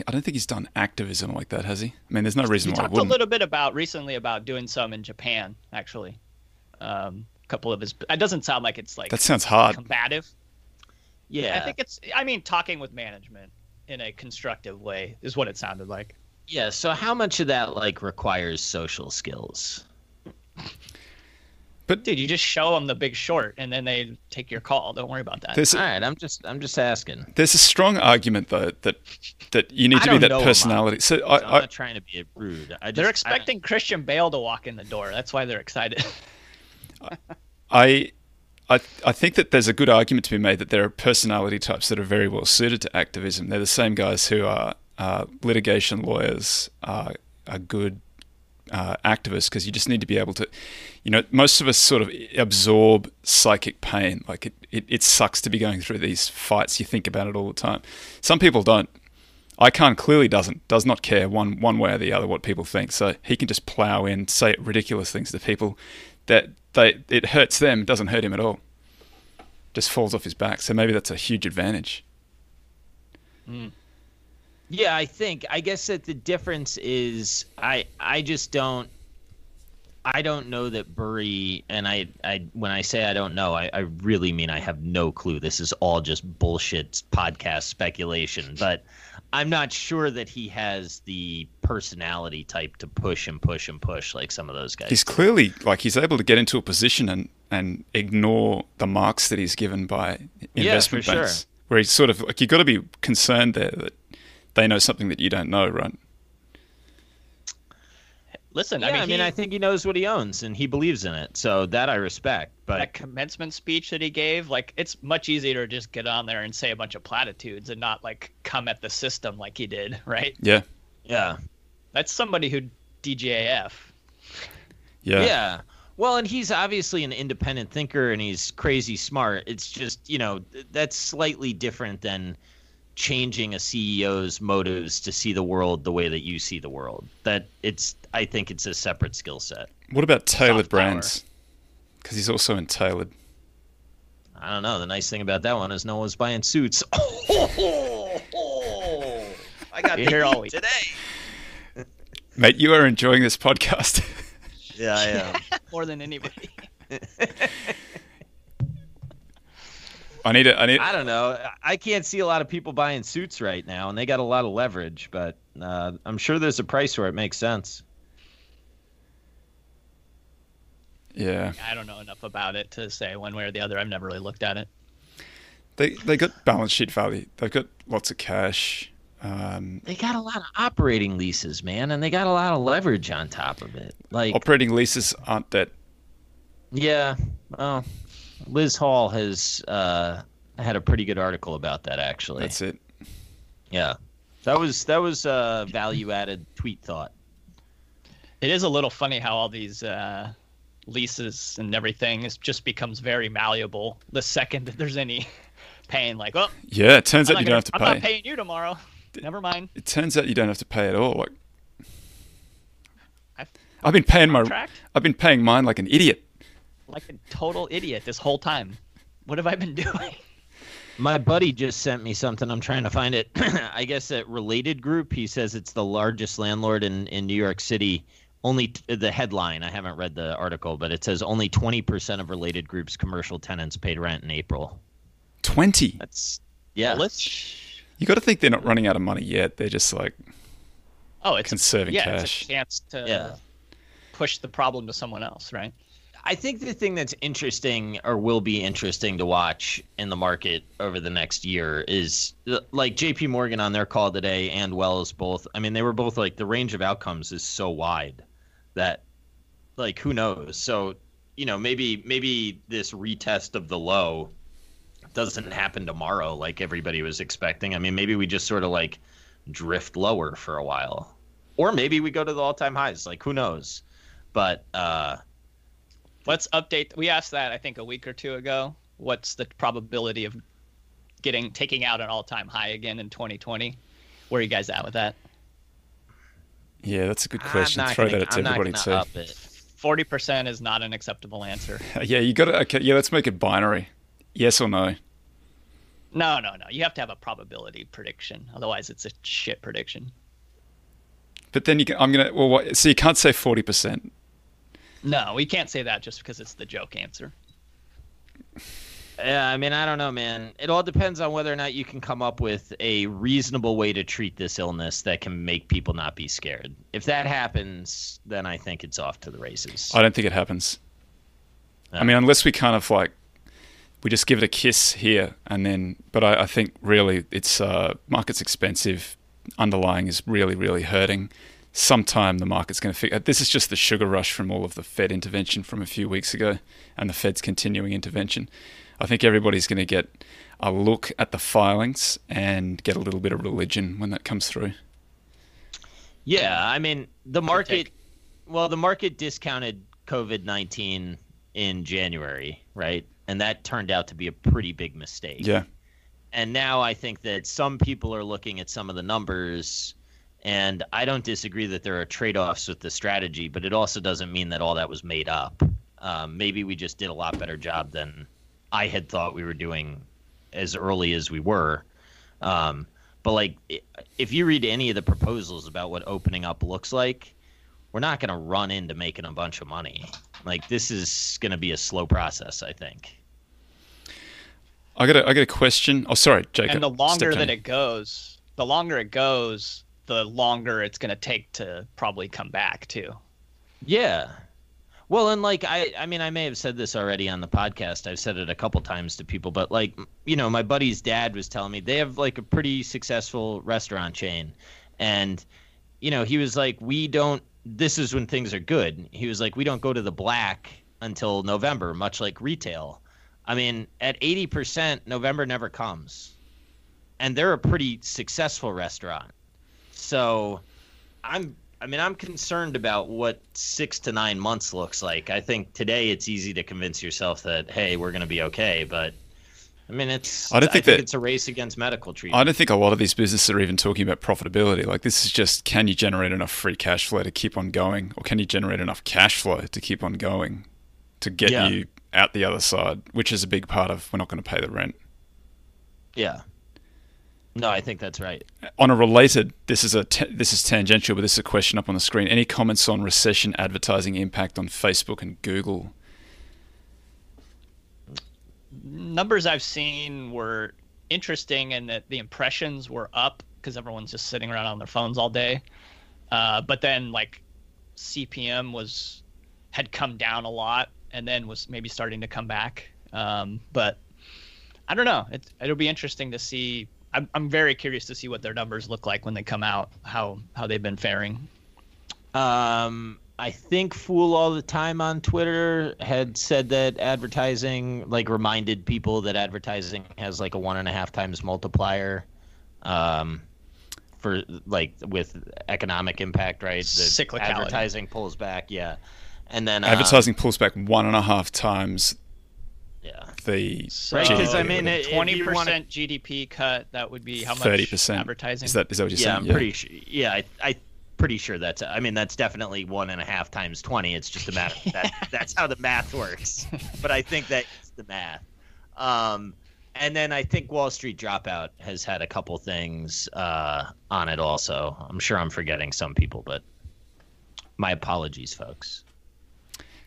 I don't think he's done activism like that, has he? I mean, there's no reason He why talked a wouldn't. little bit about recently about doing some in Japan, actually. Um, a couple of his. It doesn't sound like it's like That sounds hard. combative. Yeah, I think it's. I mean, talking with management in a constructive way is what it sounded like. yeah. So how much of that like requires social skills? But Dude, you just show them the Big Short, and then they take your call. Don't worry about that. there's All a, I'm just I'm just asking. there's a strong argument though that that you need to be that know him, personality. So So I, I'm I not trying to be rude. I just, they're I- expecting Christian Bale to walk in the door. That's why they're excited. I, I, I think that there's a good argument to be made that there are personality types that are very well suited to activism. They're the same guys who are uh, litigation lawyers, are, are good uh, activists because you just need to be able to, you know, most of us sort of absorb psychic pain. Like it, it, it sucks to be going through these fights. You think about it all the time. Some people don't. Icahn clearly doesn't, does not care one, one way or the other what people think. So he can just plow in, say ridiculous things to people that they it hurts them, it doesn't hurt him at all. Just falls off his back. So maybe that's a huge advantage. Yeah, I think. I guess that the difference is I I just don't I don't know that Burry and I I when I say I don't know, I, I really mean I have no clue. This is all just bullshit podcast speculation. But I'm not sure that he has the personality type to push and push and push like some of those guys. He's clearly like he's able to get into a position and and ignore the marks that he's given by investment for sure. banks. Where he's sort of like you've got to be concerned there that they know something that you don't know, right? Listen, yeah, I mean, I mean, he- I think he knows what he owns and he believes in it. So that I respect. But that commencement speech that he gave, like it's much easier to just get on there and say a bunch of platitudes and not like come at the system like he did, right? Yeah, yeah. That's somebody who DJAF. yeah, Yeah. Well, and he's obviously an independent thinker and he's crazy smart. It's just, you know, that's slightly different than changing a CEO's motives to see the world the way that you see the world. That it's I think it's a separate skill set. What about tailored Soft brands? Because he's also in tailored. I don't know. The nice thing about that one is no one's buying suits. Oh, I got You the hear all heat week. today. Mate, you are enjoying this podcast. Yeah, I am. more than anybody. I need to. I need. I don't know. I can't see a lot of people buying suits right now, and they got a lot of leverage. But uh, I'm sure there's a price where it makes sense. Yeah, I don't know enough about it to say one way or the other. I've never really looked at it. they they got balance sheet value. They've got lots of cash. Um, They got a lot of operating leases, man, and they got a lot of leverage on top of it. Like, operating leases aren't that. yeah, well, Liz Hall has uh, had a pretty good article about that, actually. That's it. Yeah, that was that was a value-added tweet thought. It is a little funny how all these uh, leases and everything is just becomes very malleable the second that there's any pain. Like, well, Yeah, it turns I'm, out you gonna, don't have to I'm pay. not paying you tomorrow. Never mind. It turns out you don't have to pay at all. Like I've I've been paying my. I've been paying mine like an idiot. Like a total idiot this whole time. What have I been doing? My buddy just sent me something. I'm trying to find it. I guess at Related Group, he says it's the largest landlord in, in New York City. Only t- the headline, I haven't read the article, but it says only 20% of Related Group's commercial tenants paid rent in April. Twenty. That's, yeah. Well, let's You got to think they're not running out of money yet. They're just like Oh, it's conserving yeah, cash. it's a chance to Yeah. push the problem to someone else, right? I think the thing that's interesting or will be interesting to watch in the market over the next year is like JP Morgan on their call today and Wells both. I mean, they were both like the range of outcomes is so wide that like who knows. So, you know, maybe maybe this retest of the low doesn't happen tomorrow like everybody was expecting. I mean, maybe we just sort of like drift lower for a while. Or maybe we go to the all-time highs, like who knows. But uh Let's update. We asked that I think a week or two ago. What's the probability of getting taking out an all-time high again in 2020? Where are you guys at with that? Yeah, that's a good I'm question. not Throw gonna- that to I'm not everybody too. up it. Forty percent is not an acceptable answer. Yeah, you got to. Okay, yeah, let's make it binary. Yes or no. No, no, no. You have to have a probability prediction. Otherwise, it's a shit prediction. But then you can, I'm gonna. Well, what, so you can't say forty percent. No, we can't say that just because it's the joke answer. Yeah, I mean, I don't know, man. It all depends on whether or not you can come up with a reasonable way to treat this illness that can make people not be scared. If that happens, then I think it's off to the races. I don't think it happens. I mean, unless we kind of like we just give it a kiss here and then. But I, I think really it's uh, market's expensive. Underlying is really really hurting. Sometime the market's going to figure. This is just the sugar rush from all of the Fed intervention from a few weeks ago, and the Fed's continuing intervention. I think everybody's going to get a look at the filings and get a little bit of religion when that comes through. Yeah, I mean, the market. Well, the market discounted COVID nineteen in January, right? And that turned out to be a pretty big mistake. Yeah, and now I think that some people are looking at some of the numbers, and I don't disagree that there are trade offs with the strategy, but it also doesn't mean that all that was made up. Um, maybe we just did a lot better job than I had thought we were doing as early as we were. Um, but like, if you read any of the proposals about what opening up looks like, we're not going to run into making a bunch of money. Like this is going to be a slow process, I think. I got a, I got a question. Oh, sorry, Jacob. and the longer that in. it goes, the longer it goes, the longer it's going to take to probably come back too. Yeah. Well, and like I I mean I may have said this already on the podcast. I've said it a couple times to people, but like you know, my buddy's dad was telling me they have like a pretty successful restaurant chain. And you know, he was like we don't this is when things are good. He was like we don't go to the black until November, much like retail. I mean, at 80%, November never comes. And they're a pretty successful restaurant. So, I'm I mean, I'm concerned about what six to nine months looks like. I think today it's easy to convince yourself that hey, we're going to be okay, but I mean, it's I don't think that- it's a race against medical treatment. I don't think a lot of these businesses are even talking about profitability. Like this is just can you generate enough free cash flow to keep on going, or can you generate enough cash flow to keep on going to get Yeah. you out the other side, which is a big part of we're not going to pay the rent. yeah. No, I think that's right. On a related, this is a ta- this is tangential, but this is a question up on the screen. Any comments on recession advertising impact on Facebook and Google? Numbers I've seen were interesting in that the impressions were up because everyone's just sitting around on their phones all day. Uh, but then like CPM was had come down a lot and then was maybe starting to come back. Um, but I don't know. It, it'll be interesting to see. I'm, I'm very curious to see what their numbers look like when they come out. How how they've been faring. Um, I think Fool all the time on Twitter had said that advertising, like, reminded people that advertising has like a one and a half times multiplier, um, for like with economic impact, right? The Cyclicality. Advertising pulls back, yeah, and then um, Advertising pulls back one and a half times yeah. The So Right, 'cause, I GDP. mean, it- twenty percent GDP cut. That would be how much? thirty percent. advertising. Is that is that what you're yeah, saying? I'm pretty sure. Yeah, I, I pretty sure that's. I mean, that's definitely one and a half times twenty. It's just a matter. that, that's how the math works. But I think that's the math. Um, and then I think Wall Street Dropout has had a couple things uh, on it also. I'm sure I'm forgetting some people, but my apologies, folks.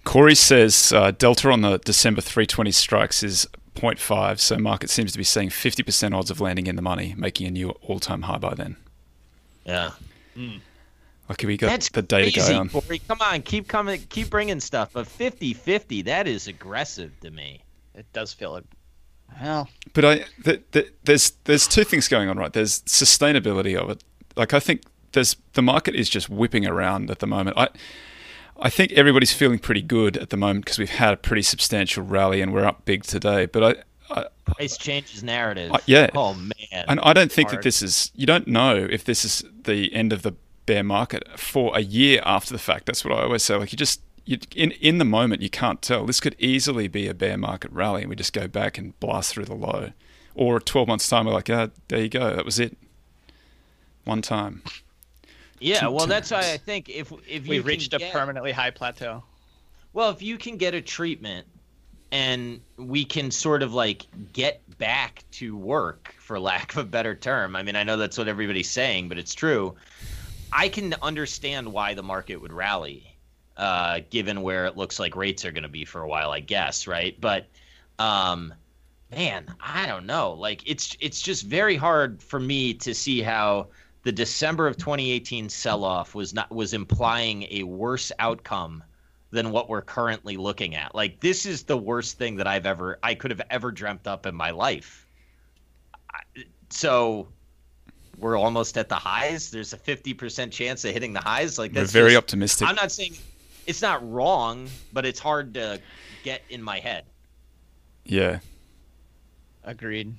Corey says uh, delta on the December 320 strikes is 0.5, so market seems to be seeing 50% odds of landing in the money, making a new all-time high by then. Yeah. Okay, we got That's the data crazy, guy on. Corey. Come on, keep coming, keep bringing stuff. But 50-50, that is aggressive to me. It does feel it. Well, But I the, the, there's there's two things going on, right? There's sustainability of it. Like I think there's the market is just whipping around at the moment. I I think everybody's feeling pretty good at the moment because we've had a pretty substantial rally and we're up big today. But I, I Price changes narrative. Uh, yeah. Oh man. and I don't think that this is you don't know if this is the end of the bear market for a year after the fact. That's what I always say. Like you just you, in in the moment you can't tell. This could easily be a bear market rally, and we just go back and blast through the low. Or 12 months time, we're like, ah, there you go, that was it. One time. Yeah. two Well, that's why. I think if if you we can reached a get- permanently high plateau. Well, if you can get a treatment and we can sort of like get back to work, for lack of a better term. I mean, I know that's what everybody's saying, but it's true. I can understand why the market would rally, uh, given where it looks like rates are going to be for a while, I guess, right? But, um, man, I don't know. Like, it's it's just very hard for me to see how the December of 2018 sell-off was not was implying a worse outcome than what we're currently looking at. Like this is the worst thing that I've ever I could have ever dreamt up in my life. So we're almost at the highs. There's a 50% chance of hitting the highs. Like We're that's very just- optimistic. I'm not saying it's not wrong, but it's hard to get in my head. Yeah. Agreed.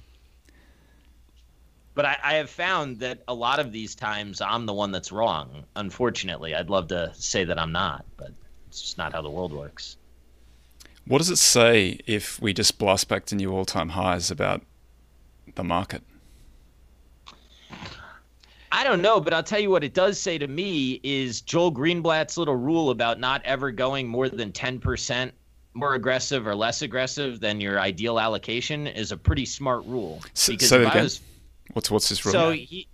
But I, I have found that a lot of these times I'm the one that's wrong. Unfortunately, I'd love to say that I'm not, but it's just not how the world works. What does it say if we just blast back to new all time highs about the market? I don't know, but I'll tell you what it does say to me is Joel Greenblatt's little rule about not ever going more than 10% more aggressive or less aggressive than your ideal allocation is a pretty smart rule. Because say if that I again. was What's what's this rule? so he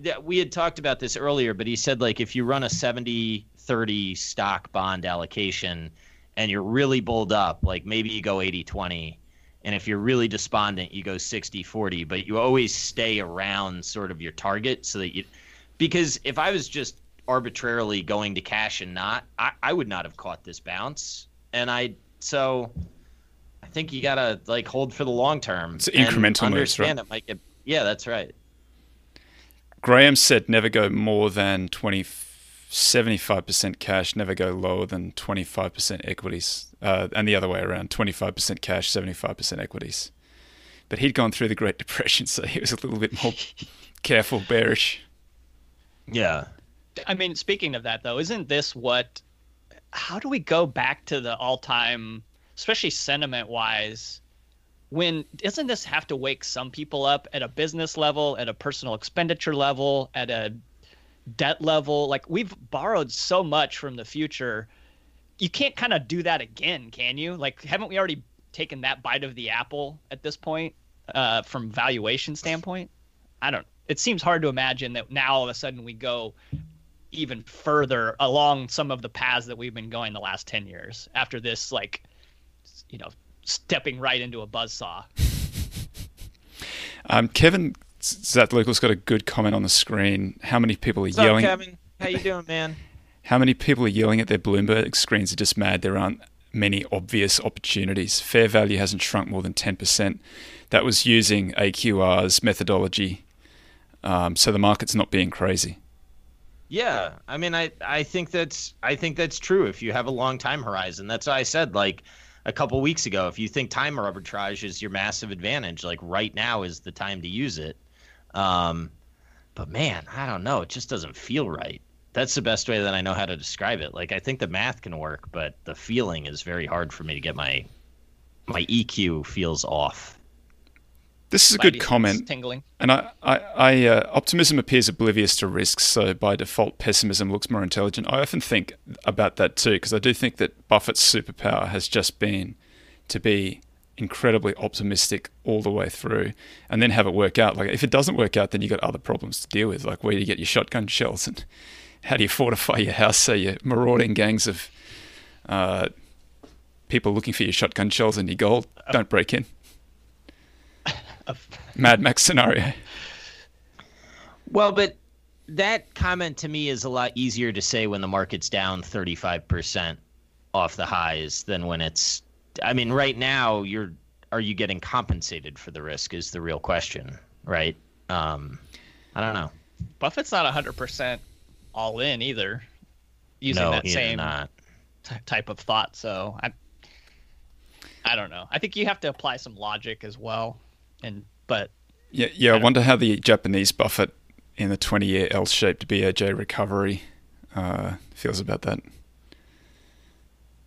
that we had talked about this earlier, but he said like if you run a 70-30 stock bond allocation and you're really bulled up, like maybe you go 80-20 and if you're really despondent, you go 60-40, but you always stay around sort of your target so that you because if I was just arbitrarily going to cash and not, I, I would not have caught this bounce. And I so I think you gotta like hold for the long term. It's incremental moves, right? understand it might get yeah, that's right. Graham said never go more than 20, 75% cash, never go lower than 25% equities. Uh, and the other way around 25% cash, 75% equities. But he'd gone through the Great Depression, so he was a little bit more careful, bearish. Yeah. I mean, speaking of that though, isn't this what? How do we go back to the all-time, especially sentiment-wise? When doesn't this have to wake some people up at a business level, at a personal expenditure level, at a debt level? Like we've borrowed so much from the future, you can't kind of do that again, can you? Like, haven't we already taken that bite of the apple at this point, uh, from valuation standpoint? I don't. It seems hard to imagine that now all of a sudden we go even further along some of the paths that we've been going the last 10 years after this like you know stepping right into a buzzsaw Um, Kevin Zatloukal's got a good comment on the screen. How many people are What's up, yelling? Kevin? How you doing, man? How many people are yelling at their Bloomberg screens are just mad there aren't many obvious opportunities? Fair value hasn't shrunk more than 10%. That was using AQR's methodology. Um, so the market's not being crazy. Yeah, I mean, I I think that's I think that's true. If you have a long time horizon, that's why I said like a couple weeks ago. If you think time arbitrage is your massive advantage, like right now is the time to use it. Um, but man, I don't know. It just doesn't feel right. That's the best way that I know how to describe it. Like I think the math can work, but the feeling is very hard for me to get my my EQ feels off. This is a good comment. tingling And I, I, I uh, optimism appears oblivious to risks, so by default, pessimism looks more intelligent. I often think about that too, because I do think that Buffett's superpower has just been to be incredibly optimistic all the way through, and then have it work out. Like if it doesn't work out, then you have got other problems to deal with, like where do you get your shotgun shells and how do you fortify your house so you're marauding gangs of uh, people looking for your shotgun shells and your gold don't break in. Mad Max scenario. Well, but that comment to me is a lot easier to say when the market's down 35% off the highs than when it's I mean right now you're are you getting compensated for the risk is the real question, right? Um I don't know. Buffett's not 100% all in either using no, that he's same not. t- type of thought. So I, I don't know. I think you have to apply some logic as well. And but Yeah, yeah. I, wonder how the Japanese Buffett in the 20-year L-shaped BOJ recovery uh, feels about that.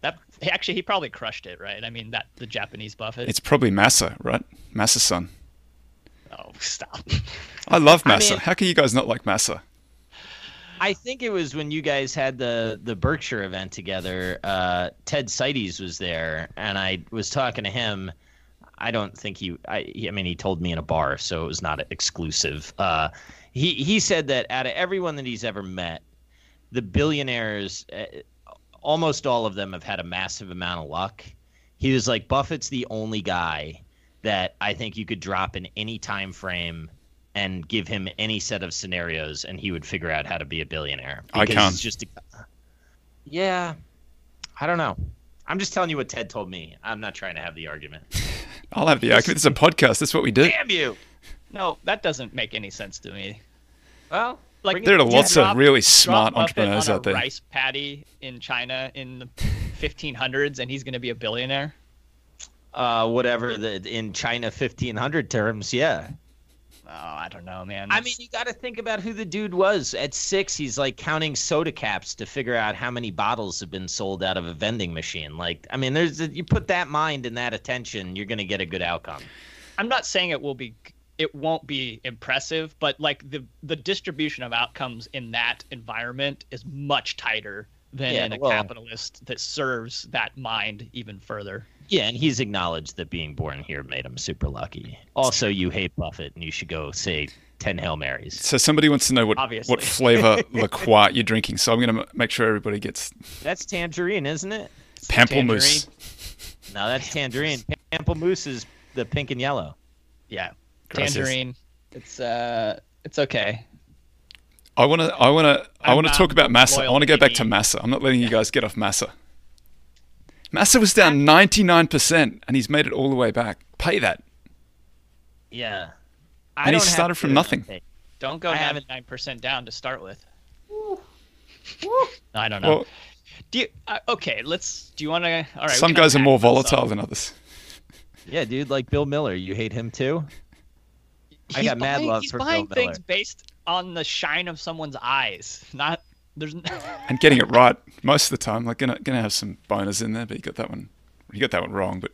that actually he probably crushed it, right? I mean that the Japanese Buffett. It's probably Masa, right? Masa-san. oh, stop. I love I Masa. mean- how can you guys not like Masa? I think it was when you guys had the the Berkshire event together. Uh, Ted Seides was there, and I was talking to him. I don't think he. I, he- I mean, he told me in a bar, so it was not exclusive. Uh, he he said that out of everyone that he's ever met, the billionaires, uh, almost all of them have had a massive amount of luck. He was like Buffett's the only guy that I think you could drop in any time frame and give him any set of scenarios and he would figure out how to be a billionaire. I can't. Just a, yeah, I don't know. I'm just telling you what Ted told me. I'm not trying to have the argument. I'll have the argument. This is a podcast. That's what we do. Damn you! No, that doesn't make any sense to me. Well, Like There are lots drop- of really smart entrepreneurs on a out there. Rice paddy in China in the 1500s, and he's going to be a billionaire. uh, whatever the in China 1500 terms. Yeah. Oh, I don't know, man. I mean, you got to think about who the dude was. At six, he's like counting soda caps to figure out how many bottles have been sold out of a vending machine. Like, I mean, there's you put that mind and that attention, you're gonna get a good outcome. I'm not saying it will be it won't be impressive, but like the the distribution of outcomes in that environment is much tighter than Yeah, in a well- capitalist that serves that mind even further. Yeah, and he's acknowledged that being born here made him super lucky. Also, you hate Buffett, and you should go say ten Hail Marys. So somebody wants to know what Obviously. what flavor La Croix you're drinking. So I'm going to make sure everybody gets That's tangerine, isn't it? pamplemousse. No, that's tangerine. Pamplemousse is the pink and yellow. Yeah, Gracias. tangerine. It's uh, it's okay. I want to. I want to. I want to talk about Masa. I want to go back to Masa. I'm not letting you guys get off Masa. Masa was down 99%, and he's made it all the way back. Pay that. Yeah. And he started from to- nothing. Don't go I haven't- 99% down to start with. I don't know. Well, do you, uh, okay, let's. Do you want to? All right. some guys are more this. volatile than others. Yeah, dude, like Bill Miller. You hate him too? I He's got mad love he's for Bill buying things Miller. based on the shine of someone's eyes. Not there's. And getting it right most of the time. Like, gonna gonna have some bonus in there, but you got that one. You got that one wrong. But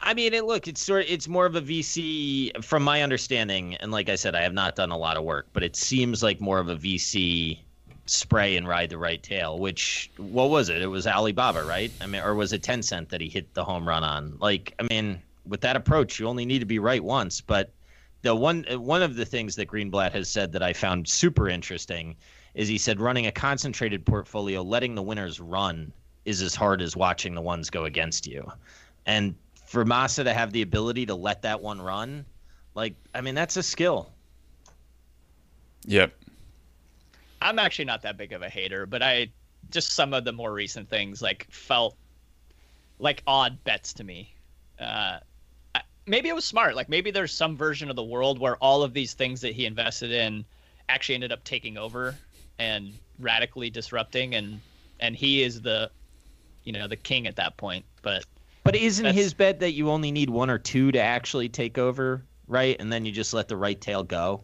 I mean, it, look, it's sort. of, It's more of a VC, from my understanding, and like I said, I have not done a lot of work, but it seems like more of a VC spray and ride the right tail. Which what was it? It was Alibaba, right? I mean, or was it Tencent that he hit the home run on? Like, I mean, with that approach, you only need to be right once. But the one one of the things that Greenblatt has said that I found super interesting is he said running a concentrated portfolio, letting the winners run, is as hard as watching the ones go against you. And for Masa to have the ability to let that one run, like I mean, that's a skill. Yep. I'm actually not that big of a hater, but I just some of the more recent things like felt like odd bets to me. Uh, I- maybe it was smart. Like maybe there's some version of the world where all of these things that he invested in actually ended up taking over and radically disrupting, and and he is the, you know, the king at that point. But But isn't his bet that you only need one or two to actually take over, right? And then you just let the right tail go.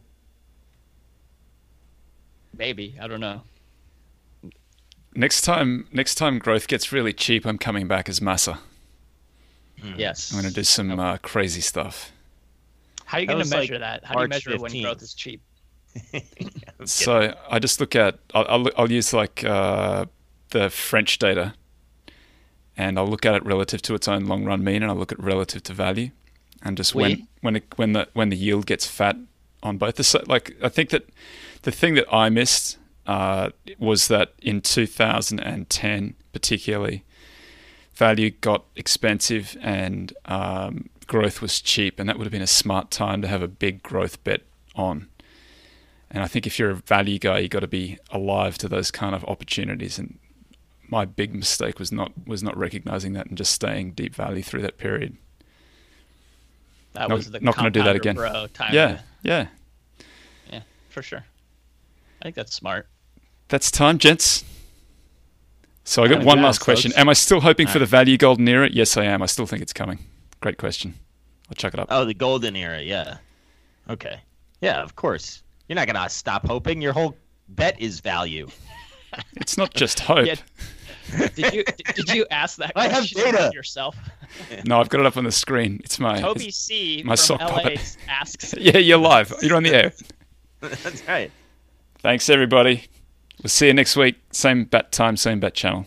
maybe I don't know. next time next time growth gets really cheap, I'm coming back as Masa. Yes. I'm going to do some uh, crazy stuff. How are you going to was, like, measure that? How do you March measure when growth is cheap? So I just look at I'll, I'll, I'll use like uh, the French data, and I'll look at it relative to its own long run mean, and I'll look at relative to value, and just when when it, when the when the yield gets fat on both the si- like I think that the thing that I missed uh, was that in 2010 particularly, value got expensive and um, growth was cheap, and that would have been a smart time to have a big growth bet on. And I think if you're a value guy, you've got to be alive to those kind of opportunities. And my big mistake was not was not recognizing that and just staying deep value through that period. That Not- was the not gonna do that again. Bro time. Yeah, to- yeah. yeah, for sure. I think that's smart. That's time, gents. So I got one last question. folks. Am I still hoping for the value golden era? Yes, I am. I still think it's coming. Great question. I'll chuck it up. Oh, the golden era, yeah. Okay. Yeah, of course. You're not gonna stop hoping. Your whole bet is value. It's not just hope. Yeah. Did you did- did you ask that I have question data. yourself? No, I've got it up on the screen. It's my. Toby C my from sock LA puppet. asks. Yeah, you're live. You're on the air. That's right. Thanks, everybody. We'll see you next week. Same bat time, same bat channel.